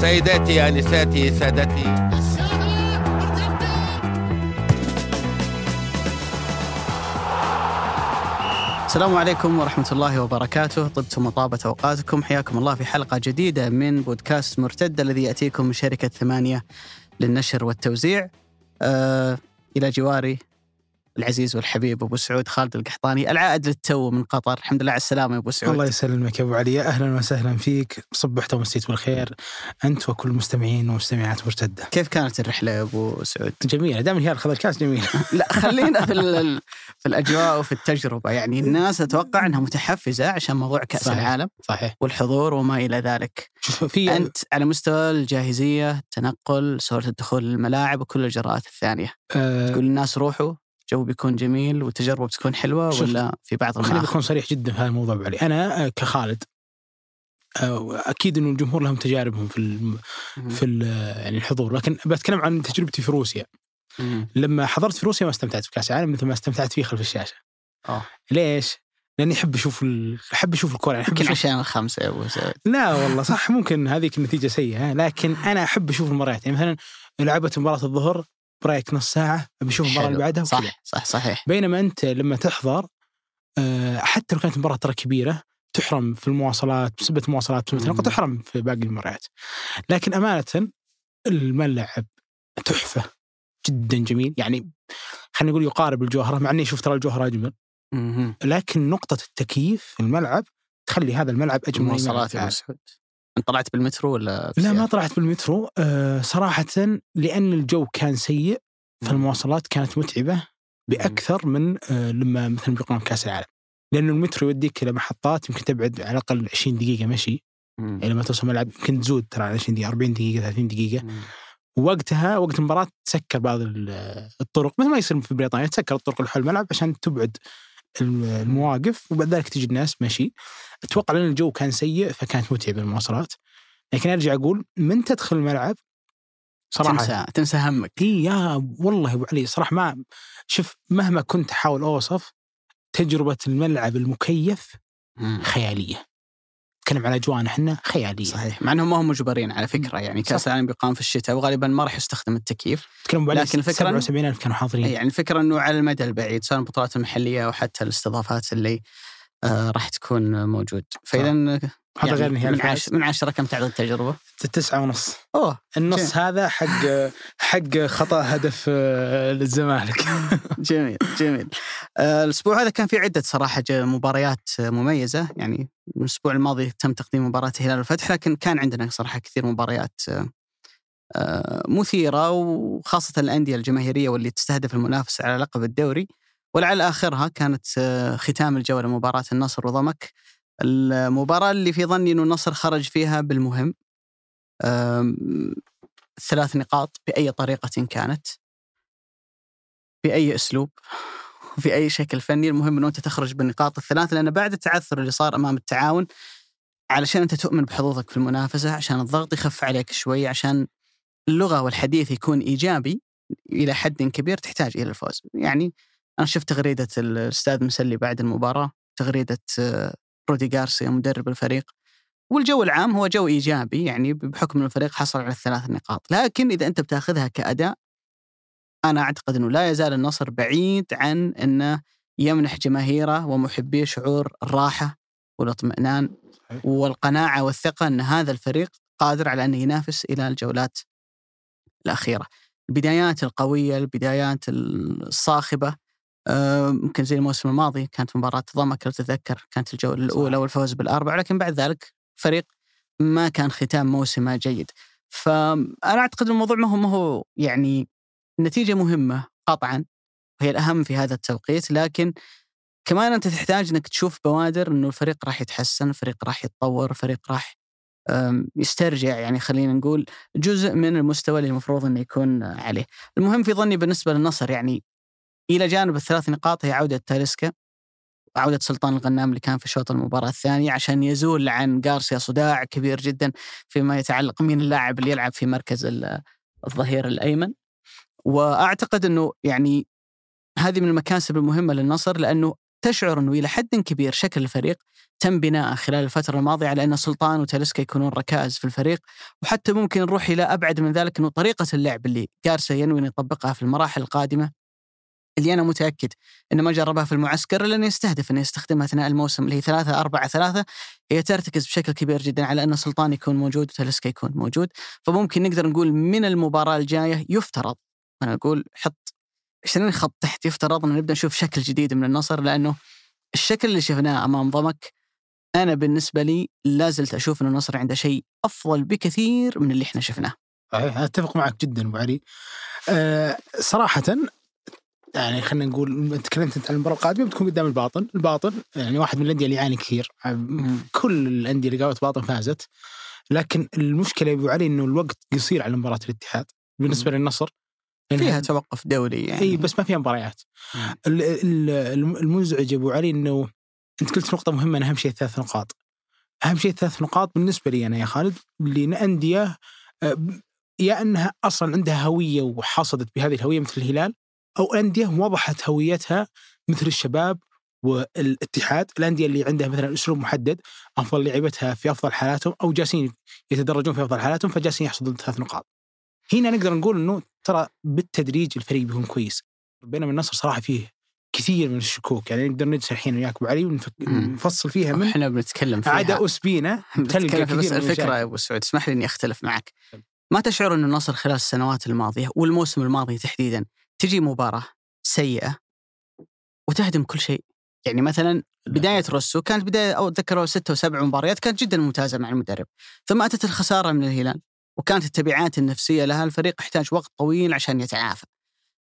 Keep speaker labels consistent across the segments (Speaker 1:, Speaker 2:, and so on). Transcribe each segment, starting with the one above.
Speaker 1: سيداتي انساتي سادتي.
Speaker 2: السلام عليكم ورحمة الله وبركاته. طبتم وطابت أوقاتكم. حياكم الله في حلقة جديدة من بودكاست مرتد الذي يأتيكم من شركة ثمانية للنشر والتوزيع. آه إلى جواري العزيز والحبيب أبو سعود خالد القحطاني العائد للتو من قطر. الحمد لله على السلامة يا أبو سعود.
Speaker 3: الله يسلمك يا أبو علي. أهلا وسهلا فيك. صبحت ومسيت بالخير أنت وكل المستمعين ومستمعات مرتدة.
Speaker 2: كيف كانت الرحلة يا أبو سعود؟
Speaker 3: جميلة. دائما هي اخذ الكاس جميلة.
Speaker 2: لا خلينا في في الأجواء وفي التجربة. يعني الناس أتوقع إنها متحفزة عشان موضوع كأس صحيح. العالم
Speaker 3: صحيح.
Speaker 2: والحضور وما إلى ذلك.
Speaker 3: شوف في
Speaker 2: أنت على مستوى الجاهزية التنقل سهوله الدخول للملاعب وكل الإجراءات الثانية. أه تقول للناس روحوا. الجو بيكون جميل والتجربه بتكون حلوة ولا في بعض
Speaker 3: خليني بكون صريح جدا في هذا الموضوع علي أنا آه، كخالد آه، أكيد إنه الجمهور لهم تجاربهم في في يعني الحضور. لكن بتكلم عن تجربتي في روسيا. لما حضرت في روسيا ما استمتعت في كأس العالم مثل ما استمتعت فيه خلف الشاشة.
Speaker 2: أوه.
Speaker 3: ليش؟ لأني أحب أشوف. أحب أشوف الكوره
Speaker 2: يعني يمكن عشان الخمسة يا ابو سعود
Speaker 3: لا والله صح ممكن هذيك النتيجة سيئة لكن أنا أحب أشوف المباريات. يعني مثلا لعبت مباراة الظهر بريك نص ساعة بشوف المباراة اللي بعدها
Speaker 2: صح. صح صحيح
Speaker 3: بينما أنت لما تحضر آه، حتى لو كانت المباراة ترى كبيرة تحرم في المواصلات بسبب المواصلات قد تحرم في باقي المباريات. لكن أمانة الملعب تحفة جدا جميل. يعني خلينا نقول يقارب الجوهرة مع إني شفت ترى الجوهرة أجمل. لكن نقطة التكييف في الملعب تخلي هذا الملعب أجمل
Speaker 2: مواصلات يا مسعود. انت طلعت بالمترو ولا
Speaker 3: لا ما طلعت بالمترو. أه صراحة لأن الجو كان سيء فالمواصلات كانت متعبة بأكثر من أه لما مثلا بيقام كأس العالم. لأنه المترو يوديك إلى محطات يمكن تبعد على الأقل 20 دقيقة مشي. يعني لما توصل ملعب يمكن تزود ترى على 20 دقيقة 40 دقيقة 30 دقيقة. ووقتها وقت المباراة تسكر بعض الطرق. مثل ما يصير في بريطانيا تسكر الطرق اللي حول الملعب عشان تبعد المواقف وبعد ذلك تجي الناس مشي أتوقع لأن الجو كان سيء فكانت متعبه المواصلات. لكن أرجع أقول من تدخل الملعب
Speaker 2: صراحة. تنسى تنسى همك.
Speaker 3: إي يا والله أبو علي صراحة ما شوف مهما كنت أحاول أوصف تجربة الملعب المكيف خيالية. نتكلم على أجواءنا إحنا خيالية.
Speaker 2: صحيح. مع إنهم ما هم مجبرين على فكرة. يعني كأس العالم بيقام في الشتاء وغالبا ما راح يستخدم التكييف.
Speaker 3: لكن الفكرة 77000 كانوا حاضرين.
Speaker 2: يعني الفكرة إنه على المدى البعيد سواء البطولات المحلية أو حتى الاستضافات اللي آه راح تكون موجود. فإذا
Speaker 3: هذا غير نهائي
Speaker 2: من عشرة من عشرة كم تعدد التجربة؟
Speaker 3: تسعة ونص.
Speaker 2: أوه
Speaker 3: النص جميل. هذا حق حق خطأ هدف آه، للزمالك.
Speaker 2: جميل جميل. آه، الأسبوع هذا كان في عدة صراحة مباريات مميزة. يعني الأسبوع الماضي تم تقديم مباراة هلال الفتح لكن كان عندنا صراحة كثير مباريات آه، مثيرة. وخاصة الأندية الجماهيرية واللي تستهدف المنافسة على لقب الدوري. ولعل آخرها كانت ختام الجولة مباراة النصر وضمك. المباراة اللي في ظني أنه النصر خرج فيها بالمهم ثلاث نقاط بأي طريقة كانت بأي أسلوب وفي أي شكل فني. المهم أنه أنت تخرج بالنقاط الثلاث لأن بعد التعثر اللي صار أمام التعاون علشان أنت تؤمن بحظوظك في المنافسة عشان الضغط يخف عليك شوي عشان اللغة والحديث يكون إيجابي إلى حد كبير تحتاج إلى الفوز. يعني أنا شفت تغريدة الأستاذ مسلي بعد المباراة تغريدة رودي غارسيا مدرب الفريق. والجو العام هو جو إيجابي يعني بحكم إن الفريق حصل على الثلاث نقاط، لكن إذا أنت بتاخذها كأداء أنا أعتقد إنه لا يزال النصر بعيد عن إنه يمنح جماهيره ومحبيه شعور الراحة والاطمئنان والقناعة والثقة إن هذا الفريق قادر على انه ينافس إلى الجولات الأخيرة. البدايات القوية، البدايات الصاخبة ممكن زي الموسم الماضي كانت مباراة ضمك لو تتذكر كانت الجولة الأولى والفوز بالأربعة لكن بعد ذلك فريق ما كان ختام موسمه جيد فأنا أعتقد الموضوع ما هو ما هو يعني نتيجة مهمة قطعا وهي الأهم في هذا التوقيت لكن كمان أنت تحتاج أنك تشوف بوادر أنه الفريق راح يتحسن الفريق راح يتطور الفريق راح يسترجع يعني خلينا نقول جزء من المستوى اللي المفروض إنه يكون عليه. المهم في ظني بالنسبة للنصر يعني إلى جانب الثلاث نقاط هي عودة تاليسكا وعودة سلطان الغنام اللي كان في شوط المباراة الثانية عشان يزول عن غارسيا صداع كبير جدا فيما يتعلق مين اللاعب اللي يلعب في مركز الظهير الأيمن. وأعتقد أنه يعني هذه من المكاسب المهمة للنصر لأنه تشعر إنه إلى حد كبير شكل الفريق تم بناءه خلال الفترة الماضية على أن سلطان وتاليسكا يكونون ركائز في الفريق وحتى ممكن نروح إلى أبعد من ذلك إنه طريقة اللعب اللي جارسيا ينوي أن يطبقها في المراحل القادمة اللي أنا متأكد إنه ما جربها في المعسكر إلا إنه يستهدف إنه يستخدمها أثناء الموسم اللي هي ثلاثة أربعة ثلاثة هي ترتكز بشكل كبير جدا على ان سلطان يكون موجود وتلسكا يكون موجود فممكن نقدر نقول من المباراة الجاية يفترض أنا أقول حط 20 خط تحت يفترض ان نبدأ نشوف شكل جديد من النصر لأنه الشكل اللي شفناه أمام ضمك أنا بالنسبة لي لا زلت أشوف ان النصر عنده شيء أفضل بكثير من اللي إحنا شفناه.
Speaker 3: صحيح أتفق معك جدا أبو علي. أه صراحة يعني خلينا نقول تكلمت أنت عن المباراة القادمة بتكون قدام الباطن، الباطن يعني واحد من الأندية اللي يعاني كثير. كل الأندية اللي قابلت باطن فازت. لكن المشكلة أبو علي إنه الوقت قصير على مباراة الاتحاد. بالنسبة للنصر
Speaker 2: فيها توقف دولي يعني.
Speaker 3: إي بس ما فيها مباريات. المنزعج أبو علي إنه أنت قلت نقطة مهمة أهم شيء ثلاث نقاط. أهم شيء ثلاث نقاط بالنسبة لي أنا يا خالد لأندية آه، يا أنها أصلا عندها هوية وحصدت بهذه الهوية مثل الهلال أو أندية وضحت هويتها مثل الشباب والاتحاد. الأندية اللي عندها مثلا أسلوب محدد أفضل لعيبتها في أفضل حالاتهم أو جالسين يتدرجون في أفضل حالاتهم فجالسين يحصدون ثلاث نقاط. هنا نقدر نقول إنه ترى بالتدريج الفريق بيكون كويس. بينما النصر صراحة فيه كثير من الشكوك. يعني نقدر نجلس الحين وياك أبو علي ونفصل فيها من
Speaker 2: إحنا بنتكلم فيها.
Speaker 3: عدا اسبينا
Speaker 2: تلقى كثير بس الفكرة يا أبو سعود اسمح لي إني أختلف معك. ما تشعر ان النصر خلال السنوات الماضية والموسم الماضي تحديدا تجي مباراة سيئة وتهدم كل شيء. يعني مثلا بداية روسو كانت بداية أو أتذكر ستة وسبع مباريات كانت جدا ممتازة مع المدرب. ثم أتت الخسارة من الهلال وكانت التبعات النفسية لها الفريق يحتاج وقت طويل عشان يتعافى.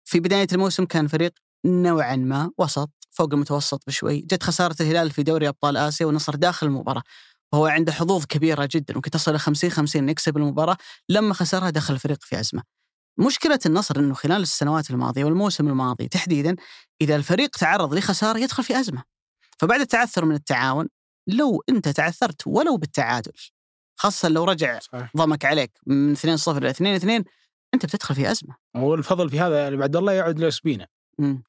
Speaker 2: في بداية الموسم كان فريق نوعا ما وسط فوق المتوسط بشوي. جت خسارة الهلال في دوري أبطال آسيا والنصر داخل المباراة. وهو عنده حظوظ كبيرة جدا ممكن تصل ل 50 50 يكسب المباراة. لما خسرها دخل الفريق في أزمة. مشكلة النصر إنه خلال السنوات الماضية والموسم الماضي تحديدا إذا الفريق تعرض لخسارة يدخل في أزمة. فبعد التعثر من التعاون لو أنت تعثرت ولو بالتعادل خاصة لو رجع صحيح. ضمك عليك من 2-0 ل 2-2 أنت بتدخل في أزمة.
Speaker 3: والفضل في هذا بعد الله يعود لأسبينا.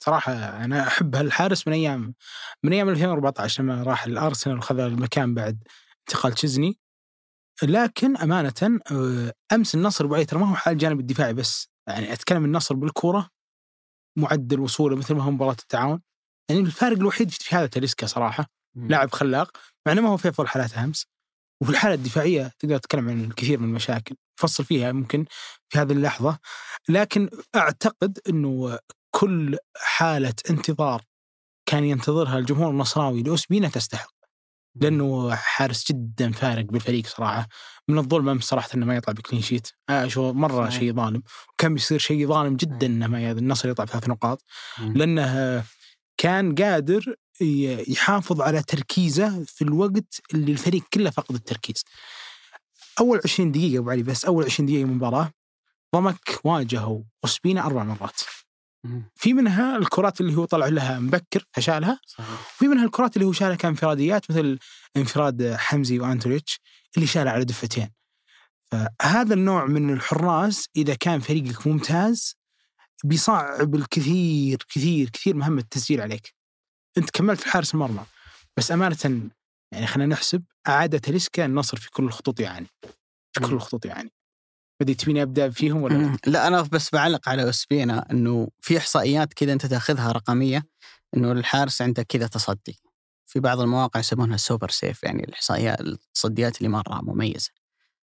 Speaker 3: صراحة أنا أحب هالحارس من أيام من أيام 2014 لما راح الأرسنال وخذ المكان بعد انتقال تشيزني لكن أمانة آه، أمس النصر ابو ترى ما هو حال الجانب الدفاعي بس. يعني أتكلم النصر بالكوره معدل وصولة مثل ما هو مباراة التعاون. يعني الفارق الوحيد في هذا تاليسكا صراحة لاعب خلاق مع إنه ما هو في أفضل حالاته أمس. وفي الحالة الدفاعية تقدر تتكلم عن الكثير من المشاكل فصل فيها ممكن في هذه اللحظة. لكن أعتقد إنه كل حالة انتظار كان ينتظرها الجمهور النصراوي لأوسبينا تستحق. لأنه حارس جدا فارق بالفريق صراحة. من الظلم أمس صراحة إنه ما يطلع بكلين شيت. آه شو مرة. شيء ظالم. وكان بيصير شيء ظالم جدا إنه ما النصر يطلع بثلاث نقاط. لأنه كان قادر يحافظ على تركيزه في الوقت اللي الفريق كله فقد التركيز. أول 20 دقيقة أبو علي بس أول 20 دقيقة من المباراة ضمك واجهوا وسبينا أربع مرات. في منها الكرات اللي هو طلع لها مبكر فشالها. صحيح. في منها الكرات اللي هو شالها كانفراديات مثل انفراد حمزي وانتوريتش اللي شالها على دفتين. فهذا النوع من الحراس إذا كان فريقك ممتاز بيصعب الكثير كثير كثير مهمة التسجيل عليك. أنت كملت في حارس المرمى. بس أمانة يعني خلينا نحسب أعادة تلسكا النصر في كل الخطوط يعني في كل الخطوط يعني بدي تبيني أبدأ فيهم ولا لا؟
Speaker 2: أنا بس بعلق على اسبينا إنه في إحصائيات كذا أنت تأخذها رقمية إنه الحارس عنده كذا تصدي في بعض المواقع يسمونها super save يعني الإحصائيات التصديات اللي مرة مميزة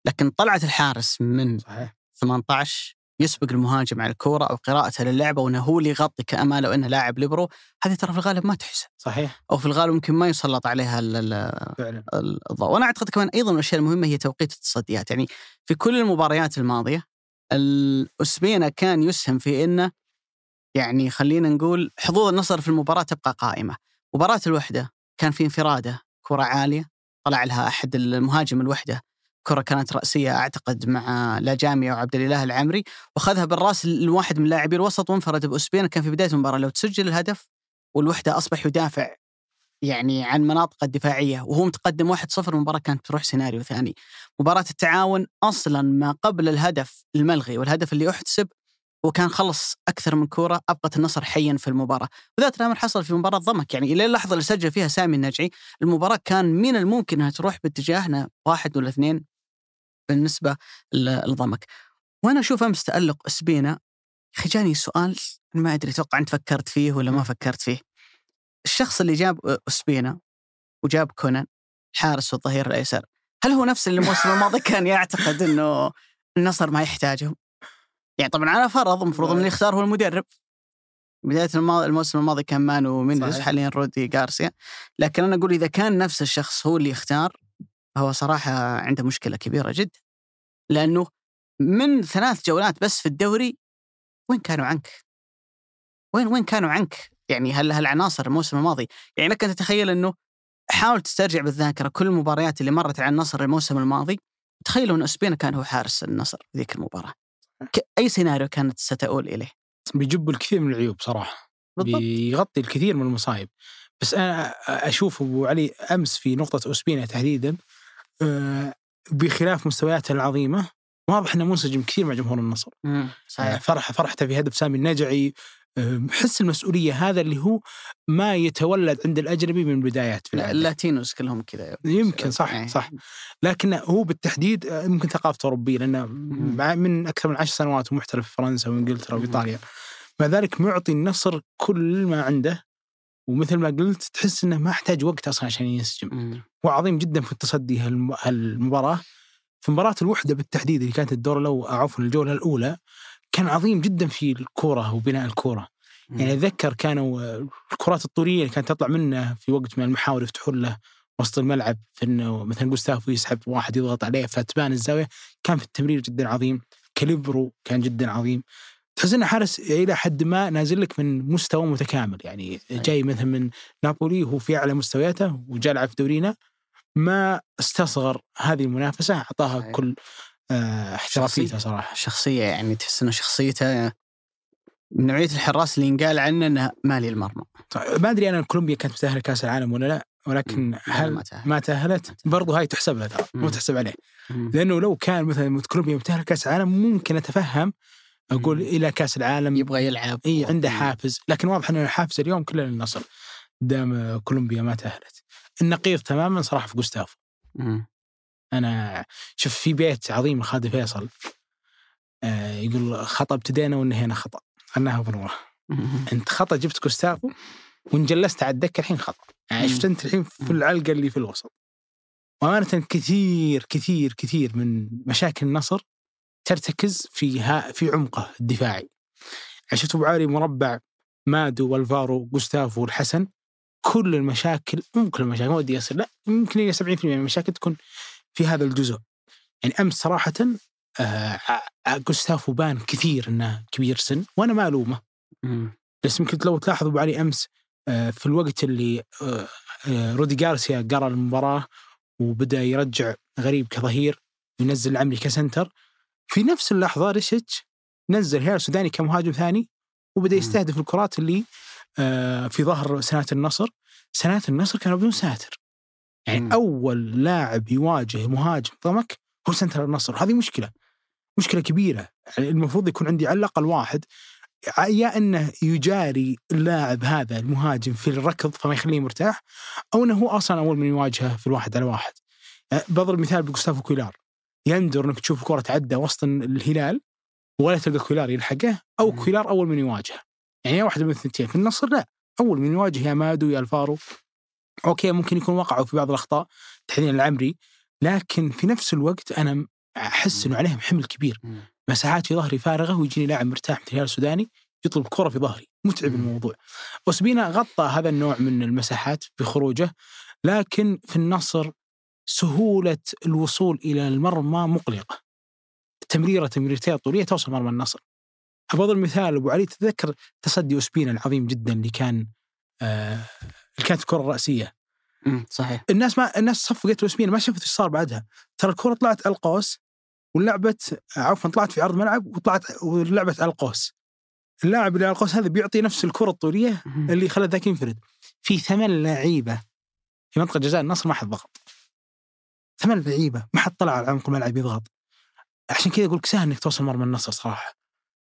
Speaker 2: لكن طلعت الحارس من صحيح. 18 يسبق المهاجم على الكورة أو قراءته للعبة وأنه هو اللي يغطي كرة أمامه وأنه لاعب ليبرو هذه ترى في الغالب ما تحسب.
Speaker 3: صحيح.
Speaker 2: أو في الغالب ممكن ما يسلط عليها الضوء. وأنا أعتقد كمان أيضا من الأشياء المهمة هي توقيت التصديات. يعني في كل المباريات الماضية أوسبينا كان يسهم في إنه يعني خلينا نقول حظوظ النصر في المباراة تبقى قائمة. مباراة الوحدة كان في انفرادة كرة عالية طلع لها أحد المهاجم الوحدة. كرة كانت رأسية أعتقد مع لا جامية وعبد الإله العمري وأخذها بالرأس لواحد من لاعبي الوسط وانفرد بأسبين كان في بداية المباراة لو تسجل الهدف والوحدة أصبح يدافع يعني عن مناطق الدفاعية وهو متقدم 1-0 المباراة كانت تروح سيناريو ثاني. مباراة التعاون أصلا ما قبل الهدف الملغي والهدف اللي أحتسب هو كان خلص أكثر من كورة أبقت النصر حيا في المباراة. وذات الأمر حصل في مباراة ضمك يعني إلى اللحظة اللي سجل فيها سامي النجعي المباراة كان من الممكن إنها تروح باتجاهنا واحد ولا اثنين بالنسبة لضمك. وأنا أشوف أمس تألق اسبينا أخي جاني سؤال ما أدري أتوقع أنت فكرت فيه ولا ما فكرت فيه. الشخص اللي جاب اسبينا وجاب كونان حارس والظهير الأيسر هل هو نفس اللي الموسم الماضي كان يعتقد إنه النصر ما يحتاجهم؟ يعني طبعا على فرض المفروض ان اللي يختار هو المدرب. بداية الموسم الماضي كان مانو مينديز حاليا رودي غارسيا. لكن أنا أقول إذا كان نفس الشخص هو اللي يختار هو صراحة عنده مشكلة كبيرة جدا لأنه من ثلاث جولات بس في الدوري وين كانوا عنك؟ وين وين كانوا عنك؟ يعني هل هالعناصر الموسم الماضي يعني لك أن تتخيل أنه حاول تسترجع بالذاكرة كل المباريات اللي مرت على النصر الموسم الماضي تخيلوا أن اسبينا كان هو حارس النصر في ذيك المباراة أي سيناريو كانت ستؤول إليه
Speaker 3: بيجب الكثير من العيوب صراحة بالضبط. بيغطي الكثير من المصايب بس أنا أشوف أبو علي أمس في نقطة اسبينا تحديدا بخلاف مستوياته العظيمة. واضح إنه منسجم كثير مع جمهور النصر.
Speaker 2: صحيح.
Speaker 3: فرح فرحته في هدف سامي النجعي. حس المسؤولية هذا اللي هو ما يتولد عند الأجنبي من البدايات
Speaker 2: في اللاتينوس كلهم كذا.
Speaker 3: يمكن صح إيه. صح. لكن هو بالتحديد يمكن ثقافته أوروبية لأنه من أكثر من عشر سنوات ومحترف في فرنسا وإنجلترا وإيطاليا. مع ذلك معطي النصر كل ما عنده. ومثل ما قلت تحس إنه ما أحتاج وقت أصلا عشان ينسجم. هو عظيم جدا في التصدي هالمباراة. في مباراة الوحدة بالتحديد اللي كانت الدور الأول عفوا الجولة الأولى كان عظيم جدا في الكورة وبناء الكورة. يعني أتذكر كانوا الكرات الطوليه اللي كانت تطلع منه في وقت من المحاور يفتحون له وسط الملعب في إنه مثلا جوستافو يسحب واحد يضغط عليه فتبان الزاوية. كان في التمرير جدا عظيم. كاليبرو كان جدا عظيم. تحس إنه حارس إلى حد ما نازل لك من مستوى متكامل. يعني جاي مثلا من نابولي وهو في أعلى مستوياته وجاء لعب في دورينا ما استصغر هذه المنافسة أعطاها كل آه، احترافيته صراحة.
Speaker 2: شخصية يعني تحس إنه شخصيته من نوعية الحراس اللي ينقال عنه إنه مالي المرمى.
Speaker 3: طيب ما أدري أنا كولومبيا كانت متاهله كأس العالم ولا لا ولكن هل ما تأهلت, ما تأهلت؟ برضو هاي تحسب لها ترى مو تحسب عليه. مم. لأنه لو كان مثلا كولومبيا متاهله كأس العالم ممكن أتفهم أقول مم. إلى كأس العالم.
Speaker 2: يبغى يلعب
Speaker 3: إي عنده حافز. لكن واضح إنه الحافز اليوم كله للنصر دام كولومبيا ما تأهلت. النقيض تماما صراحة في جوستافو أنا شوف في بيت عظيم لخالد فيصل آه يقول خطأ ابتدينا وانهينا خطأ. خلناها بنوره أنت خطأ جبت كوستافو وإن جلست على الدكة الحين خطأ. يعني شفت أنت الحين في العلقة اللي في الوسط. وأمانة كثير كثير كثير من مشاكل النصر ترتكز في ها في عمقه الدفاعي. شفت أبو عالي مربع مادو والفارو جوستافو والحسن كل المشاكل مو كل المشاكل ما ودي اصل لا يمكن هي 70% من المشاكل تكون في هذا الجزء. يعني أمس صراحة آه جوستافو بان كثير إنه كبير سن وأنا ما ألومه. بس يمكن لو تلاحظوا أبو علي أمس آه في الوقت اللي آه آه رودي غارسيا قرأ المباراة وبدأ يرجع غريب كظهير وينزل العمري كسنتر في نفس اللحظة ريشيتش نزل هلال سوداني كمهاجم ثاني وبدأ يستهدف الكرات اللي آه في ظهر سناتر النصر. سناتر النصر كانوا بدون ساتر. يعني م. أول لاعب يواجه مهاجم ضمك هو سنتر النصر. هذه مشكلة مشكلة كبيرة. يعني المفروض يكون عندي على الأقل واحد. يا إنه يجاري اللاعب هذا المهاجم في الركض فما يخليه مرتاح أو إنه هو أصلا أول من يواجهه في الواحد على واحد. يعني بضرب مثال بجوستافو كويلار. يندر انك تشوف الكره تعدى وسط الهلال ولا تلقى كويلار يلحقه أو كويلار أول من يواجهه. يعني يا واحد من الثنتين في النصر لا أول من يواجه يا مادو يا الفارو. أوكي ممكن يكون وقعوا في بعض الأخطاء تحديدا العمري لكن في نفس الوقت أنا أحس إنه عليهم حمل كبير. مساحات في ظهري فارغة ويجيني لاعب مرتاح مثل الهلال السوداني يطلب كرة في ظهري. متعب الموضوع. أوسبينا غطى هذا النوع من المساحات بخروجه لكن في النصر سهولة الوصول إلى المرمى مقلقة. تمريرة تمريرتين طولية توصل مرمى النصر. أبغى مثال أبو علي تتذكر تصدي اوسبينا العظيم جدا اللي كان آه اللي كانت الكرة الرأسية.
Speaker 2: صحيح.
Speaker 3: الناس ما الناس صفقت وسمين ما شافت إيش صار بعدها. ترى الكرة طلعت القوس ولعبت عفوا طلعت في عرض ملعب وطلعت ولعبت القوس اللاعب اللي على القوس هذا بيعطي نفس الكرة الطولية اللي خلى ذاك ينفرد. في ثمان لعيبة في منطقة جزاء النصر ما حد ضغط. ثمان لعيبه ما حد طلع على عمق الملعب يضغط. عشان كذا أقول لك سهل إنك توصل مرمى النصر صراحة.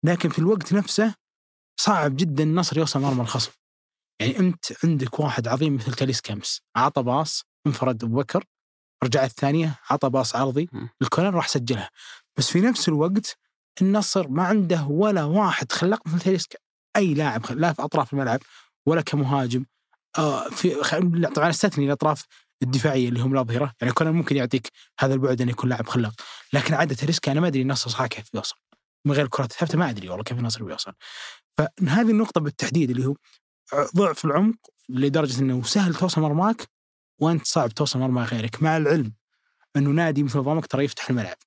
Speaker 3: لكن في الوقت نفسه صعب جدا النصر يوصل مرمى الخصم. يعني أنت عندك واحد عظيم مثل تاليس كامس عطى باص انفرد أبو بكر رجعت الثانية عطى باص عرضي. الكولر راح سجلها. بس في نفس الوقت النصر ما عنده ولا واحد خلاق مثل تاليسكا أي لاعب لا في أطراف الملعب ولا كمهاجم. آه في طبعا أستثني الأطراف الدفاعية اللي هم الاظهره يعني كولر ممكن يعطيك هذا البعد انه يكون لاعب خلاق. لكن عادة تاليسكا أنا ما أدري النصر صراحة كيف بيوصل. من غير الكرات الثابتة ما أدري والله كيف النصر بيوصل. فهذه النقطة بالتحديد اللي هو ضعف العمق لدرجة إنه سهل توصل مرماك وأنت صعب توصل مرمى غيرك مع العلم إنه نادي مثل ضمك ترى يفتح الملعب.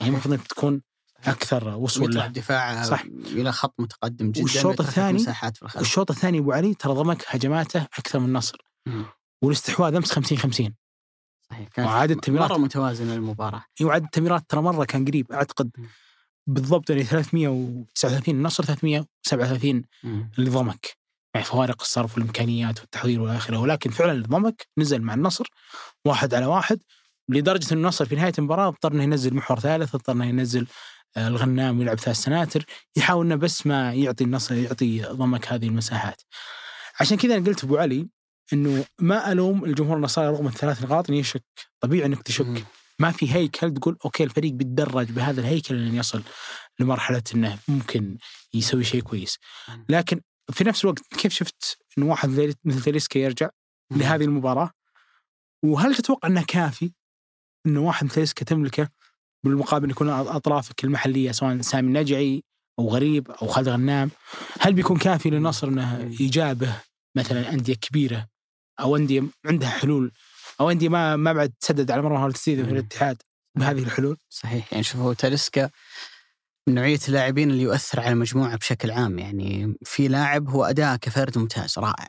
Speaker 3: يعني المفروض إنك تكون أكثر وصول له.
Speaker 2: دفاع
Speaker 3: صح.
Speaker 2: إلى خط متقدم جدا
Speaker 3: والشوط الثاني- والشوط الثاني أبو علي ترى ضمك هجماته أكثر من النصر. والاستحواذ أمس 50 50
Speaker 2: صحيح كانت
Speaker 3: وعاد التمريرات
Speaker 2: مره متوازنه المباراة.
Speaker 3: وعد التمريرات ترى مرة كان قريب.
Speaker 2: أعتقد.
Speaker 3: بالضبط يعني 339 النصر 337
Speaker 2: مم.
Speaker 3: اللي ضمك يعني فوارق الصرف والإمكانيات والتحضير والى آخره. ولكن فعلا اللي ضمك نزل مع النصر واحد على واحد لدرجة إن النصر في نهاية المباراة اضطر إنه ينزل محور ثالث اضطر إنه ينزل آه، الغنام ويلعب ثلاث سناتر. يحاول إنه بس ما يعطي النصر يعطي ضمك هذه المساحات. عشان كذا أنا قلت أبو علي إنه ما ألوم الجمهور النصارى رغم الثلاث نقاط انه يشك طبيعي إنك تشك. ما في هيكل تقول أوكي الفريق بيتدرج بهذا الهيكل لين يصل لمرحلة إنه ممكن يسوي شيء كويس. لكن في نفس الوقت كيف شفت إنه واحد مثل تاليسكا يرجع. لهذه المباراة وهل تتوقع إنه كافي إنه واحد مثل تاليسكا تملكه بالمقابل يكون أطرافك المحلية سواء سامي النجعي أو غريب أو خالد غنام هل بيكون كافي للنصر إنه يجابه مثلا أندية كبيرة أو أندية عندها حلول. أو أندية ما ما بعد تسدد على مرمى التسديد في. الاتحاد بهذه الحلول.
Speaker 2: صحيح. يعني شوف هو تاليسكا من نوعية اللاعبين اللي يؤثر على المجموعة بشكل عام. يعني في لاعب هو أداء كفرد ممتاز رائع.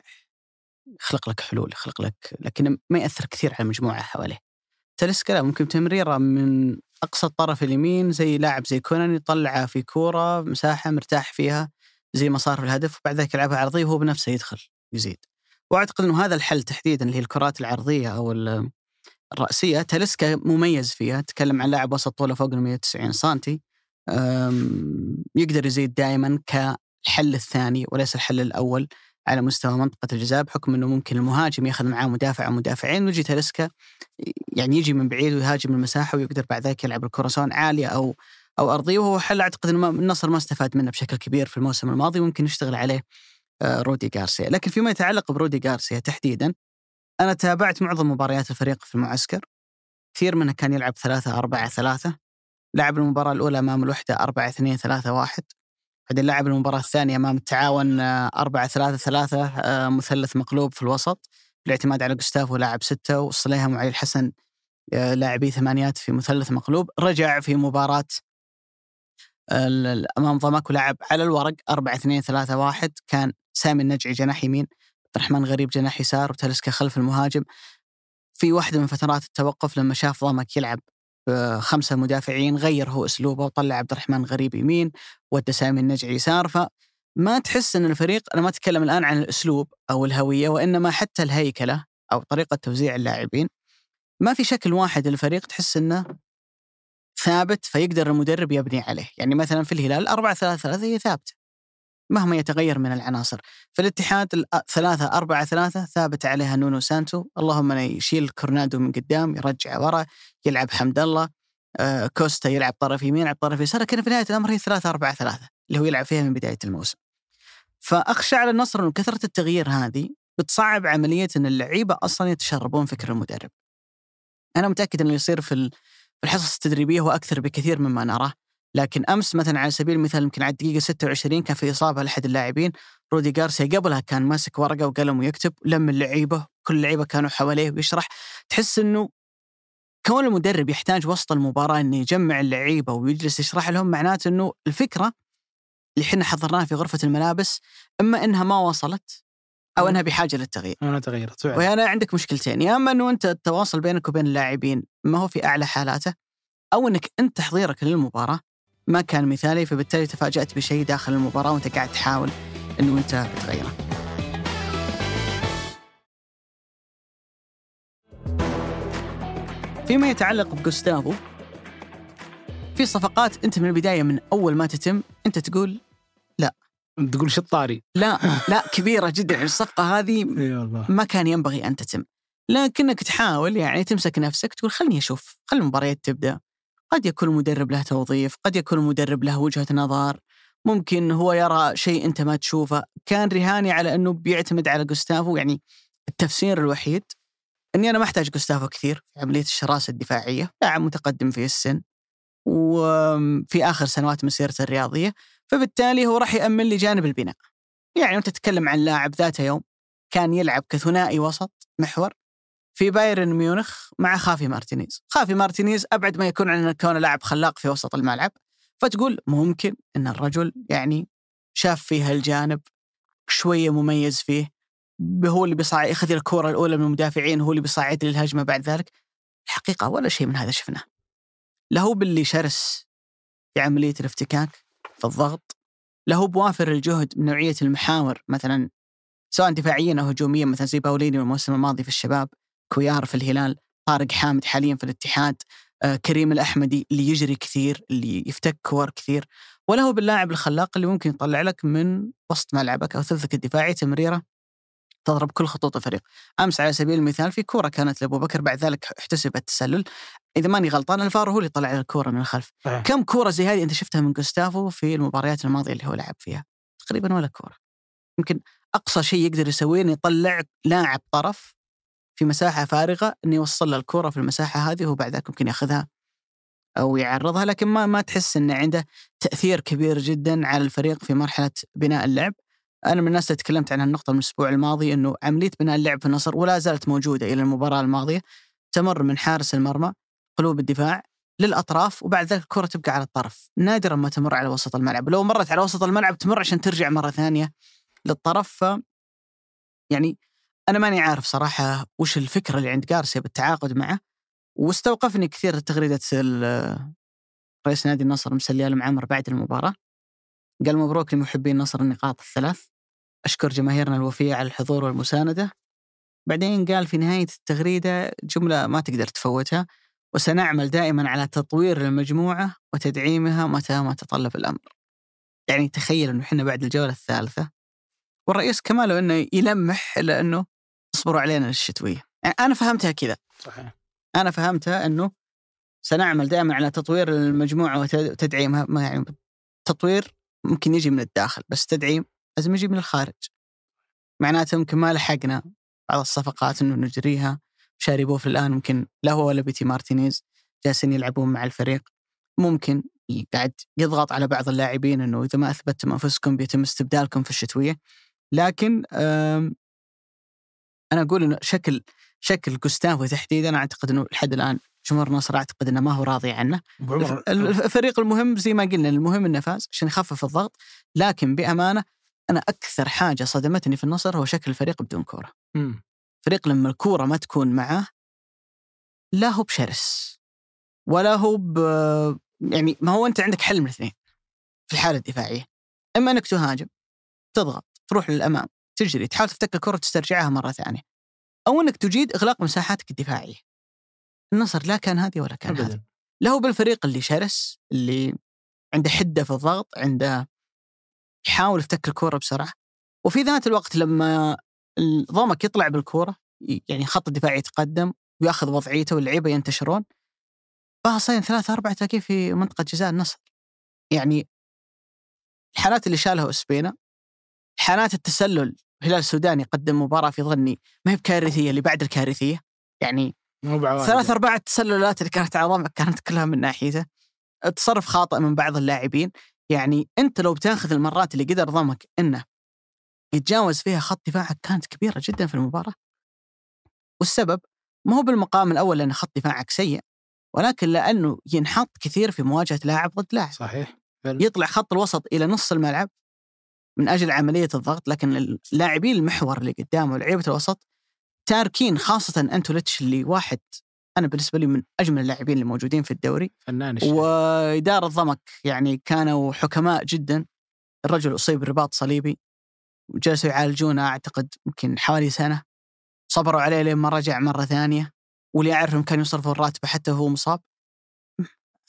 Speaker 2: يخلق لك حلول يخلق لك لكن ما يأثر كثير على المجموعة حواليه. تاليسكا لا ممكن تمريرة من أقصى الطرف اليمين زي لاعب زي كونان يطلعها في كورة مساحة مرتاح فيها زي ما صار في الهدف وبعد ذلك يلعبها عرضية وهو بنفسه يدخل يزيد. وأعتقد أنه هذا الحل تحديدا اللي هي الكرات العرضية أو ال- الرأسية. تاليسكا مميز فيها تكلم عن لاعب وسط طوله فوق ال 190 سنتي. أم، يقدر يزيد دائما كالحل الثاني وليس الحل الأول على مستوى منطقة الجزاء بحكم إنه ممكن المهاجم يأخذ معاه مدافع أو مدافعين ويجي تاليسكا يعني يجي من بعيد ويهاجم المساحة ويقدر بعد ذلك يلعب الكرة سواء عالية أو أو أرضية وهو حل أعتقد إنه النصر ما استفاد منه بشكل كبير في الموسم الماضي وممكن يشتغل عليه رودي غارسيا، لكن فيما يتعلق برودي غارسيا تحديدا أنا تابعت معظم مباريات الفريق في المعسكر. كثير منها كان يلعب ثلاثة أربعة ثلاثة. لعب المباراة الأولى أمام الوحدة أربعة اثنين ثلاثة واحد. بعدين لعب المباراة الثانية أمام التعاون آه، أربعة ثلاثة ثلاثة آه، مثلث مقلوب في الوسط. بالاعتماد على جوستافو لاعب ستة وصليهم وعلي الحسن آه، لاعبي ثمانيات في مثلث مقلوب. رجع في مباراة أمام ضمك ولعب على الورق. أربعة اثنين ثلاثة واحد. كان سامي النجعي جناح يمين عبد الرحمن غريب جناح يسار وتلسكا خلف المهاجم. في واحدة من فترات التوقف لما شاف ضمك يلعب خمسة مدافعين غير هو أسلوبه وطلع عبد الرحمن غريب يمين ودى سامي النجعي يسار. فما تحس أن الفريق أنا ما أتكلم الآن عن الأسلوب أو الهوية وإنما حتى الهيكلة أو طريقة توزيع اللاعبين. ما في شكل واحد للفريق تحس أنه ثابت فيقدر المدرب يبني عليه. يعني مثلا في الهلال أربعة ثلاثة ثلاثة هي ثابتة مهما يتغير من العناصر. في الاتحاد ثلاثة أربعة ثلاثة ثابت عليها نونو سانتو اللهم يشيل كورنادو من قدام يرجع ورا يلعب حمد الله. آه، كوستا يلعب طرف يمين يلعب طرف يسار لكن في نهاية الأمر هي ثلاثة أربعة ثلاثة اللي هو يلعب فيها من بداية الموسم. فأخشى على النصر أنه كثرة التغيير هذه بتصعب عملية أن اللعيبة أصلا يتشربون فكر المدرب. أنا متأكد أنه يصير في الحصص التدريبية هو أكثر بكثير مما نراه. لكن أمس مثلا على سبيل المثال يمكن على الدقيقة 26 كان في إصابة لأحد اللاعبين. رودي جارسيا قبلها كان ماسك ورقة وقلم ويكتب لم اللعيبة كل اللعيبة كانوا حواليه ويشرح. تحس إنه كون المدرب يحتاج وسط المباراة إنه يجمع اللعيبة ويجلس يشرح لهم معناته إنه الفكرة اللي إحنا حضرناها في غرفة الملابس إما إنها ما وصلت أو انها بحاجة للتغيير.
Speaker 3: أنا تغيرت فعلا.
Speaker 2: وهنا عندك مشكلتين يا أما إنه أنت التواصل بينك وبين اللاعبين ما هو في أعلى حالاته أو إنك أنت تحضيرك للمباراة ما كان مثالي فبالتالي تفاجأت بشيء داخل المباراة وأنت قاعد تحاول إنه أنت تغيره. فيما يتعلق بجوستافو في صفقات أنت من البداية من أول ما تتم أنت تقول
Speaker 3: تقول شطاري.
Speaker 2: لا لا كبيرة جدا. يعني الصفقة هذه ما كان ينبغي أن تتم. لكنك تحاول يعني تمسك نفسك تقول خلني أشوف خل المباريات تبدأ. قد يكون المدرب له توظيف قد يكون المدرب له وجهة نظر. ممكن هو يرى شيء أنت ما تشوفه. كان رهاني على أنه بيعتمد على جوستافو. يعني التفسير الوحيد إني أنا ما أحتاج جوستافو كثير في عملية الشراسة الدفاعية. لاعب متقدم في السن. وفي آخر سنوات مسيرته الرياضية. فبالتالي هو راح يأمن لي جانب البناء. يعني أنت تتكلم عن لاعب ذات يوم كان يلعب كثنائي وسط محور في بايرن ميونخ مع خافي مارتينيز. خافي مارتينيز أبعد ما يكون عن كونه لاعب خلاق في وسط الملعب. فتقول ممكن أن الرجل يعني شاف فيها الجانب شوية مميز فيه هو اللي بيصعد ياخذ الكرة الأولى من المدافعين هو اللي بيصعد للهجمة بعد ذلك. الحقيقة ولا شيء من هذا شفناه. لا هو باللي شرس في عملية الافتكاك في الضغط لا هو بوافر الجهد من نوعية المحاور مثلا سواء دفاعيا أو هجوميا مثلا زي باوليني الموسم الماضي في الشباب كويار في الهلال طارق حامد حاليا في الاتحاد آه، كريم الأحمدي اللي يجري كثير اللي يفتك كور كثير ولا هو باللاعب الخلاق اللي ممكن يطلع لك من وسط ملعبك أو ثلثك الدفاعي تمريرة تضرب كل خطوط الفريق. أمس على سبيل المثال في كورة كانت لأبو بكر بعد ذلك احتسبت تسلل إذا ماني غلطان الفارو هو اللي طلع الكورة من الخلف
Speaker 3: صحيح.
Speaker 2: كم كورة زي هذه أنت شفتها من جوستافو في المباريات الماضية اللي هو لعب فيها تقريبا ولا كورة يمكن أقصى شيء يقدر يسويه إنه يطلع لاعب طرف في مساحة فارغة إنه يوصل له الكرة في المساحة هذه وهو بعد ذلك ممكن ياخذها أو يعرضها لكن ما ما تحس إنه عنده تأثير كبير جدا على الفريق في مرحلة بناء اللعب. أنا من الناس اللي تكلمت عن النقطة من الأسبوع الماضي إنه عملية بناء اللعب في النصر ولا زالت موجودة إلى المباراة الماضية تمر من حارس المرمى قلوب الدفاع للأطراف وبعد ذلك الكرة تبقى على الطرف. نادرا ما تمر على وسط الملعب. لو مرت على وسط الملعب تمر عشان ترجع مرة ثانية للطرف. ف يعني أنا ماني عارف صراحة وش الفكرة اللي عند جارسيا بالتعاقد معه واستوقفني كثير تغريدة رئيس نادي النصر مسلي ال عمر بعد المباراة. قال مبروك لمحبي النصر النقاط الثلاث. أشكر جماهيرنا الوفية على الحضور والمساندة. بعدين قال في نهاية التغريدة جملة ما تقدر تفوتها. وسنعمل دائما على تطوير المجموعة وتدعيمها متى ما تطلب الأمر. يعني تخيل إنه إحنا بعد الجولة الثالثة والرئيس كماله إنه يلمح إلى إنه اصبروا علينا للشتوية. يعني أنا فهمتها كذا.
Speaker 3: صحيح.
Speaker 2: أنا فهمتها إنه سنعمل دائما على تطوير المجموعة وتدعيمها. ما يعني تطوير ممكن يجي من الداخل بس تدعيم لازم يجي من الخارج. معناته يمكن ما لحقنا بعض الصفقات إنه نجريها. شاربوف الآن ممكن لا هو ولا بيتي مارتينيز جالسين يلعبون مع الفريق. ممكن قاعد يضغط على بعض اللاعبين إنه إذا ما اثبتتم أنفسكم بيتم استبدالكم في الشتوية. لكن أنا أقول إنه شكل شكل جوستافو تحديدا أعتقد إنه لحد الآن جمهور النصر أعتقد إنه ما هو راضي عنه. الفريق المهم زي ما قلنا المهم إنه فاز عشان يخفف الضغط. لكن بأمانة أنا أكثر حاجة صدمتني في النصر هو شكل الفريق بدون كورة. فريق لما الكورة ما تكون معاه لا هو بشرس ولا هو ب يعني ما هو أنت عندك حل من اثنين في الحالة الدفاعية. إما أنك تهاجم تضغط تروح للأمام تجري تحاول تفتك الكره تسترجعها مرة ثانية أو أنك تجيد إغلاق مساحاتك الدفاعية. النصر لا كان هذه ولا كان هذه. لا هو بالفريق اللي شرس اللي عنده حدة في الضغط عنده يحاول يفتك الكره بسرعة. وفي ذات الوقت لما ضمك يطلع بالكورة يعني خط الدفاع يتقدم ويأخذ وضعيته واللعيبة ينتشرون. باصين ثلاثة أربعة تلاقيه في منطقة جزاء النصر. يعني الحالات اللي شالها أسبينا حالات التسلل الهلال السوداني قدم مباراة في ظني ما هي بكارثية اللي بعد الكارثية. يعني ثلاث أرباع التسللات اللي كانت على كانت كلها من ناحيته. تصرف خاطئ من بعض اللاعبين. يعني أنت لو بتاخذ المرات اللي قدر ضمك أنه يتجاوز فيها خط دفاعك كانت كبيرة جدا في المباراة. والسبب ما هو بالمقام الأول لأن خط دفاعك سيء ولكن لأنه ينحط كثير في مواجهة لاعب ضد لاعب.
Speaker 3: صحيح
Speaker 2: فل. يطلع خط الوسط إلى نص الملعب من أجل عملية الضغط لكن اللاعبين المحور اللي قدامه لعيبة الوسط تاركين خاصة أنتوليتش اللي واحد أنا بالنسبة لي من أجمل اللاعبين اللي موجودين في الدوري.
Speaker 3: فنان
Speaker 2: وإدارة ضمك يعني كانوا حكماء جدا. الرجل أصيب برباط صليبي. وجلسوا يعالجونه أعتقد يمكن حوالي سنة. صبروا عليه لين ما رجع مرة ثانية. واللي أعرفهم كانوا يصرفوا الراتب حتى وهو مصاب.